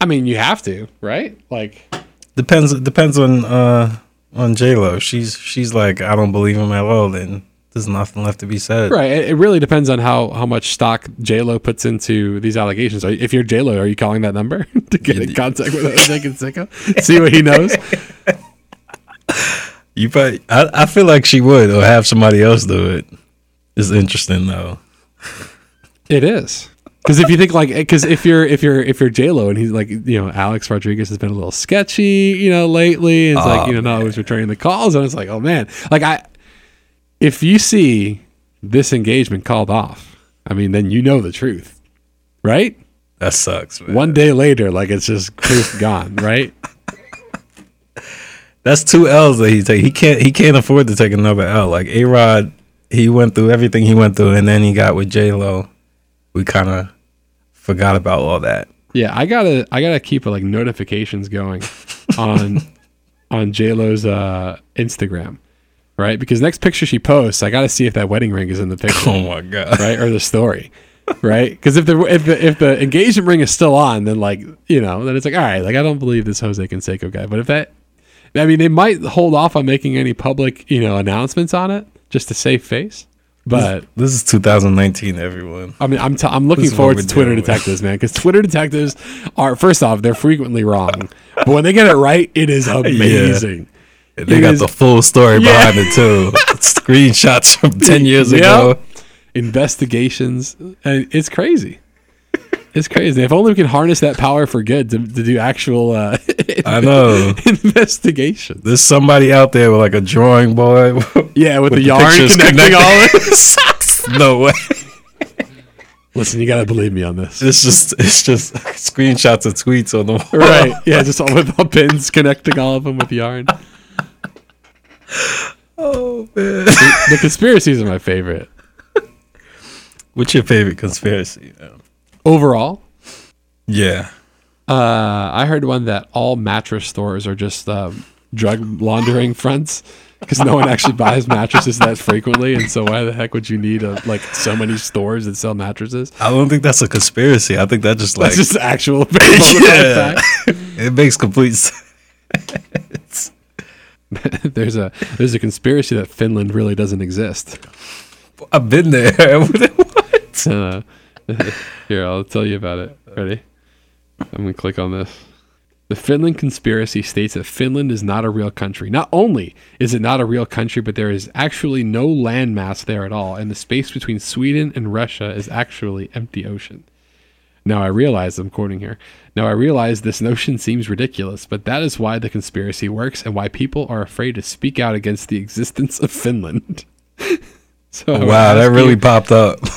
I mean, you have to, right? Like. Depends depends on uh on J Lo. She's she's like, I don't believe him at all, then there's nothing left to be said. Right. It it really depends on how, how much stock J Lo puts into these allegations. If you're J Lo, are you calling that number to get in contact with Jose Canseco? See what he knows. You probably I, I feel like she would or have somebody else do it. It's interesting though. It is because if you think like because if you're if you're if you're J Lo and he's like you know Alex Rodriguez has been a little sketchy you know lately. It's like Oh, you know not always returning the calls and it's like oh man like I if you see this engagement called off, I mean then you know the truth, right? That sucks, man. One day later, like it's just proof gone, right? That's two L's that he take. He can't he can't afford to take another L. Like A Rod he went through everything he went through, and then he got with J Lo. We kind of forgot about all that. Yeah, I gotta I gotta keep like notifications going on on J Lo's uh, Instagram, right? Because next picture she posts, I gotta see if that wedding ring is in the picture, Oh my god! right, or the story, right? Because if the if the if the engagement ring is still on, then like you know, then it's like all right, like I don't believe this Jose Canseco guy. But if that, I mean, they might hold off on making any public you know announcements on it just to save face. But This is 2019, everyone. I mean, I'm t- I'm looking forward to Twitter detectives, man, because Twitter detectives are first off they're frequently wrong, but when they get it right, it is amazing. They It got is- the full story Yeah. behind it too. Screenshots from 10 years Yeah. ago. Investigations, and it's crazy. It's crazy. If only we can harness that power for good to, to do actual uh, I know. investigations. There's somebody out there with like a drawing board. Yeah, with, the, the yarn pictures connecting all. connected. no way. Listen, you gotta believe me on this. It's just it's just screenshots of tweets on the wall. Right? Yeah, just all with all pins connecting all of them with yarn. Oh man. The conspiracies are my favorite What's your favorite conspiracy? Overall. Yeah. Uh, I heard one that all mattress stores are just um, drug laundering fronts because no one actually buys mattresses that frequently, and so why the heck would you need a, like so many stores that sell mattresses? I don't think that's a conspiracy. I think that just like That's just actual. Yeah. it makes complete sense. there's a there's a conspiracy that Finland really doesn't exist. I've been there. what? Uh, here, I'll tell you about it. Ready? I'm gonna click on this. The Finland conspiracy states that Finland is not a real country. Not only is it not a real country, but there is actually no landmass there at all, and the space between Sweden and Russia is actually empty ocean. Now I realize, I'm quoting here, now I realize this notion seems ridiculous, but that is why the conspiracy works and why people are afraid to speak out against the existence of Finland. so Wow, that ask you- really popped up.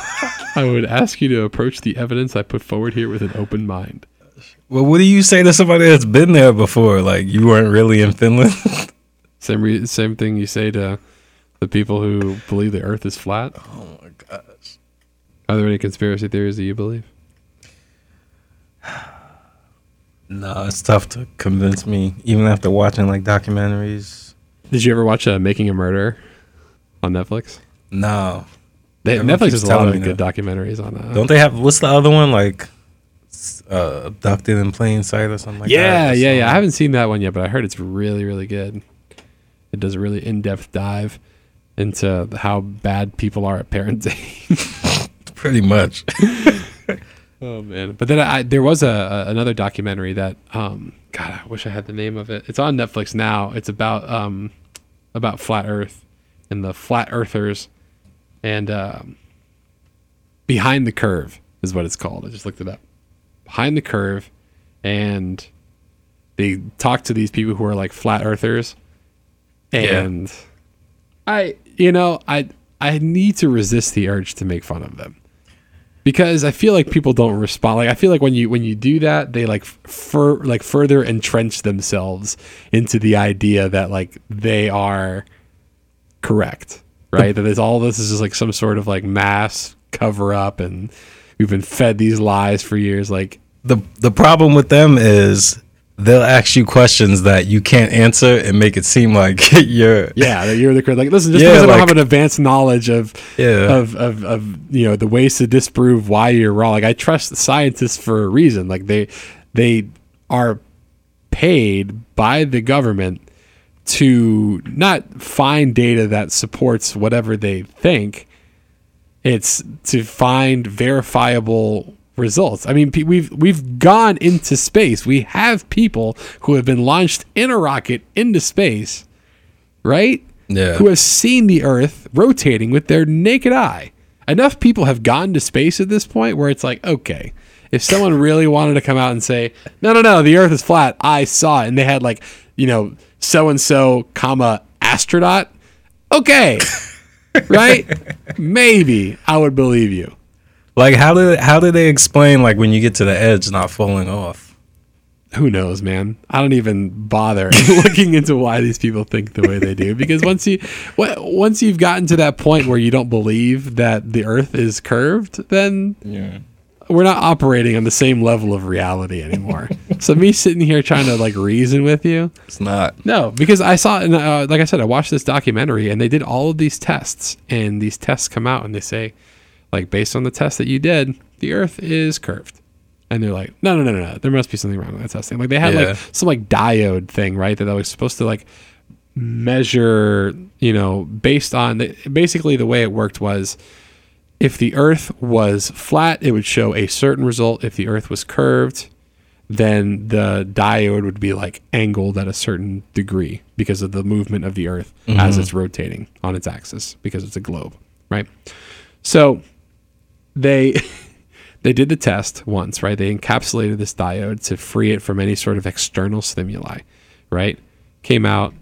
I would ask you to approach the evidence I put forward here with an open mind. Well, what do you say to somebody that's been there before? Like you weren't really in Finland? Same re- same thing you say to the people who believe the Earth is flat. oh my gosh. Are there any conspiracy theories that you believe? No, it's tough to convince me, even after watching like documentaries. Did you ever watch uh, Making a Murder on Netflix? No, They, Netflix keeps has a lot telling of me good documentaries on that. don't they have? What's the other one like? Uh, abducted in plain sight or something like that. yeah, yeah, yeah. I haven't seen that one yet, but I heard it's really, really good. It does a really in-depth dive into how bad people are at parenting. Pretty much. Oh man! But then I, there was a, a another documentary that um God I wish I had the name of it. It's on Netflix now. It's about um about flat Earth and the flat Earthers and um, behind the curve is what it's called. I just looked it up. Behind the curve, and they talk to these people who are like flat Earthers, Yeah. and I you know I I need to resist the urge to make fun of them because I feel like people don't respond. Like I feel like when you when you do that, they like fur like further entrench themselves into the idea that like they are correct, right? that is all this is just like some sort of like mass cover up, and we've been fed these lies for years. Like the The problem with them is they'll ask you questions that you can't answer and make it seem like you're yeah, that you're the correct. Like listen, just Yeah, because I don't have an advanced knowledge of Yeah. of, of of you know the ways to disprove why you're wrong. Like I trust the scientists for a reason. Like they they are paid by the government to not find data that supports whatever they think. It's to find verifiable results. I mean, we've we've gone into space. We have people who have been launched in a rocket into space, right? Yeah. Who have seen the Earth rotating with their naked eye. Enough people have gone to space at this point where it's like, okay, if someone really wanted to come out and say, no, no, no, the Earth is flat, I saw it, and they had like, you know, so and so, comma astronaut, okay, right? Maybe I would believe you. Like how did how did they explain like when you get to the edge not falling off? who knows, man? I don't even bother looking into why these people think the way they do because once you once you've gotten to that point where you don't believe that the Earth is curved, then Yeah. We're not operating on the same level of reality anymore. so me sitting here trying to like reason with you, It's not. no, because I saw, and uh, like I said, I watched this documentary, and they did all of these tests, and these tests come out, and they say, like, based on the test that you did, the Earth is curved, and they're like, no, no, no, no, no, there must be something wrong with that testing. Like they had Yeah. like some like diode thing, right, that was supposed to like measure, you know, based on the, basically the way it worked was. If the Earth was flat, it would show a certain result. If the Earth was curved, then the diode would be like angled at a certain degree because of the movement of the earth as mm-hmm. it's rotating on its axis because it's a globe right? So they they did the test once right? They encapsulated this diode to free it from any sort of external stimuli right? Came out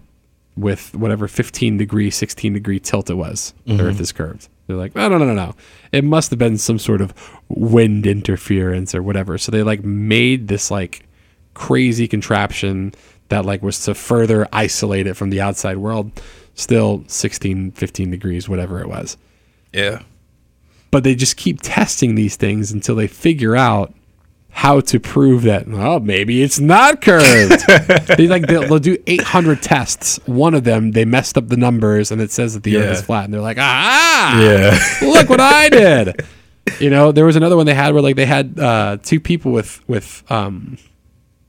with whatever 15 degree 16 degree tilt it was. The mm-hmm. earth is curved they're like no no no no no. It must have been some sort of wind interference or whatever. So they like made this like crazy contraption that like was to further isolate it from the outside world. Still 16 15 degrees whatever it was. Yeah. but they just keep testing these things until they figure out how to prove that Well, maybe it's not curved they like they'll, they'll do 800 tests one of them they messed up the numbers and it says that the earth is flat and they're like ah Yeah. look what I did. You know, there was another one they had where like they had uh, two people with with um,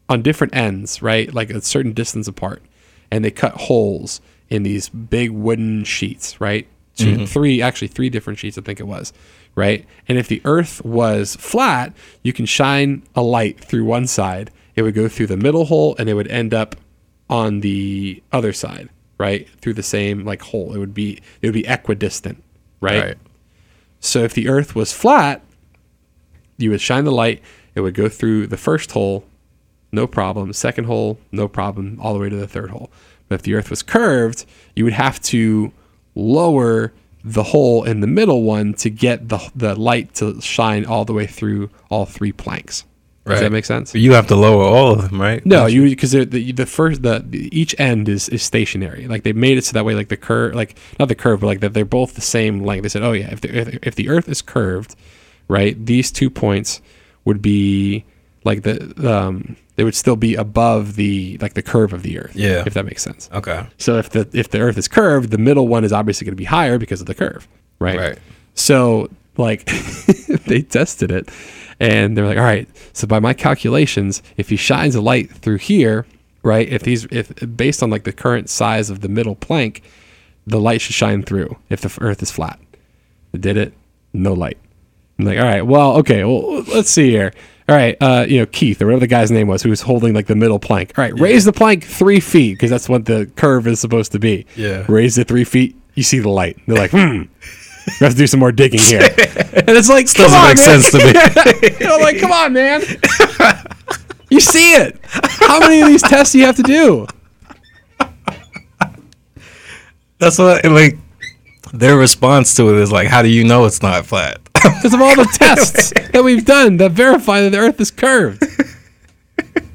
on different ends, right, like a certain distance apart, and they cut holes in these big wooden sheets, right? 2 three, actually three different sheets, I think it was, right? And if the Earth was flat, you can shine a light through one side. It would go through the middle hole, and it would end up on the other side, right, through the same like hole. It would be it would be equidistant, right? Right. So if the Earth was flat, you would shine the light. It would go through the first hole, no problem. Second hole, no problem, all the way to the third hole. But if the Earth was curved, you would have to lower the hole in the middle one to get the the light to shine all the way through all three planks. Does that make sense? You have to lower all of them, right? No, you because the the first the, the each end is is stationary. Like they made it so that way, like the curve, like not the curve, but like that they're both the same length. They said, oh yeah, if the if, if the Earth is curved, right, these two points would be like the um they would still be above the like the curve of the Earth. Yeah. if that makes sense. Okay. So if the if the Earth is curved, the middle one is obviously going to be higher because of the curve, right? Right. So like they tested it, and they're like, all right. So by my calculations, if he shines a light through here, right? If he's if based on like the current size of the middle plank, the light should shine through if the Earth is flat. It did it, no light. I'm like, all right, well, okay, well, let's see here. All right, uh, you know, Keith or whatever the guy's name was, who was holding like the middle plank. All right, raise the plank three feet because that's what the curve is supposed to be. Yeah. Raise it three feet, you see the light. They're like, hmm, we have to do some more digging here. and it's like, come Doesn't on, make man. sense to me. know, like, come on, man. you see it. How many of these tests do you have to do? That's what like their response to it is like, how do you know it's not flat? Because of all the tests that we've done that verify that the Earth is curved.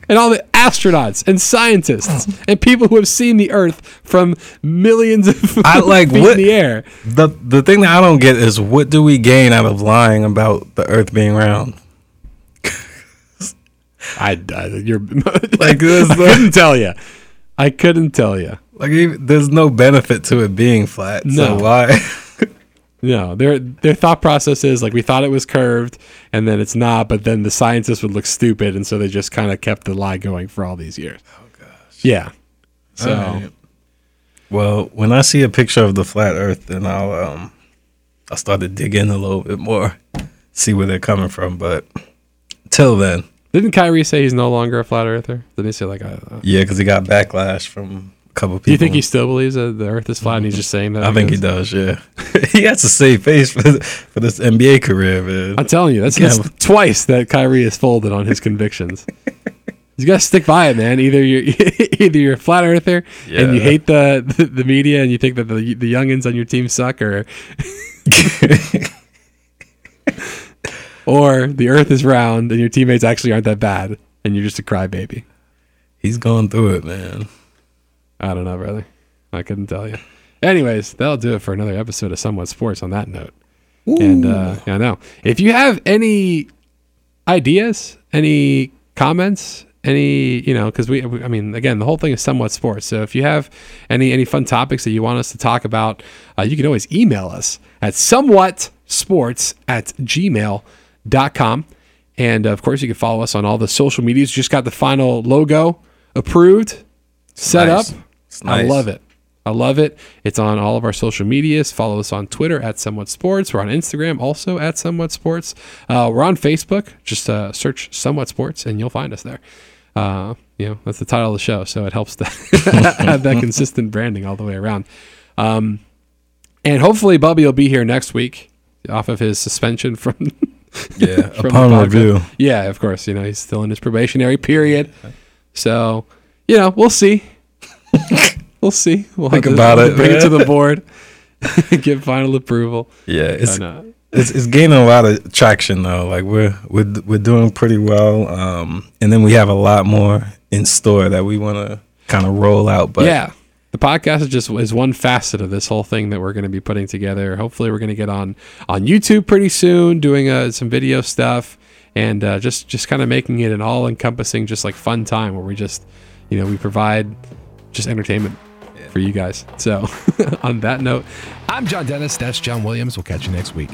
And all the astronauts and scientists and people who have seen the Earth from millions of I like feet what in the air. the the thing that I don't get is what do we gain out of lying about the Earth being round? I, I you're Like this, I couldn't tell you. I couldn't tell you. like there's no benefit to it being flat. No. So why? No, their their thought process is like we thought it was curved, and then it's not. But then the scientists would look stupid, and so they just kind of kept the lie going for all these years. Oh gosh. Yeah. So Alright. Well, when I see a picture of the flat Earth, then I'll um I'll start to dig in a little bit more, see where they're coming from. But till then, didn't Kyrie say he's no longer a flat earther? Didn't he say like, uh, uh, yeah, because he got backlash from couple people. do you think he still believes that the Earth is flat, and he's just saying that? I think he does. Yeah, he has to save face for for this NBA career, man. I'm telling you, that's, Yeah. that's twice that Kyrie has folded on his convictions. You gotta stick by it, man. Either you're either you're a flat earther and you hate the, the the media and you think that the the youngins on your team suck, or or the Earth is round and your teammates actually aren't that bad and you're just a crybaby. He's going through it, man. I don't know, brother. I couldn't tell you. Anyways, that'll do it for another episode of Somewhat Sports on that note. And uh, I know if you have any ideas, any comments, any you know, because we, we- I mean, again, the whole thing is somewhat sports. So if you have any any fun topics that you want us to talk about, uh, you can always email us at somewhatsports at gmail.com. And of course, you can follow us on all the social medias. Just got the final logo approved, set nice. up. It's I love it. I love it. It's on all of our social medias. Follow us on Twitter at Somewhat Sports. We're on Instagram also at Somewhat Sports. Uh, we're on Facebook. Just uh, search Somewhat Sports and you'll find us there. Uh, you know, that's the title of the show, so it helps to have that consistent branding all the way around. Um, and hopefully, Bubby will be here next week off of his suspension from. Yeah, from upon review. Yeah, of course. You know, he's still in his probationary period. So, you know, we'll see. we'll see. We'll Think to- about it, Bring it to the board. Get final approval. Yeah, it's, it's it's gaining a lot of traction though. Like we're we're we're doing pretty well. Um, and then we have a lot more in store that we want to kind of roll out. But yeah. The podcast is just is one facet of this whole thing that we're going to be putting together. Hopefully, we're going to get on on YouTube pretty soon, doing uh, some video stuff, and uh, just just kind of making it an all encompassing, just like fun time where we just, you know, we provide just entertainment for you guys. So, on that note, I'm John Dennis. That's John Williams. We'll catch you next week.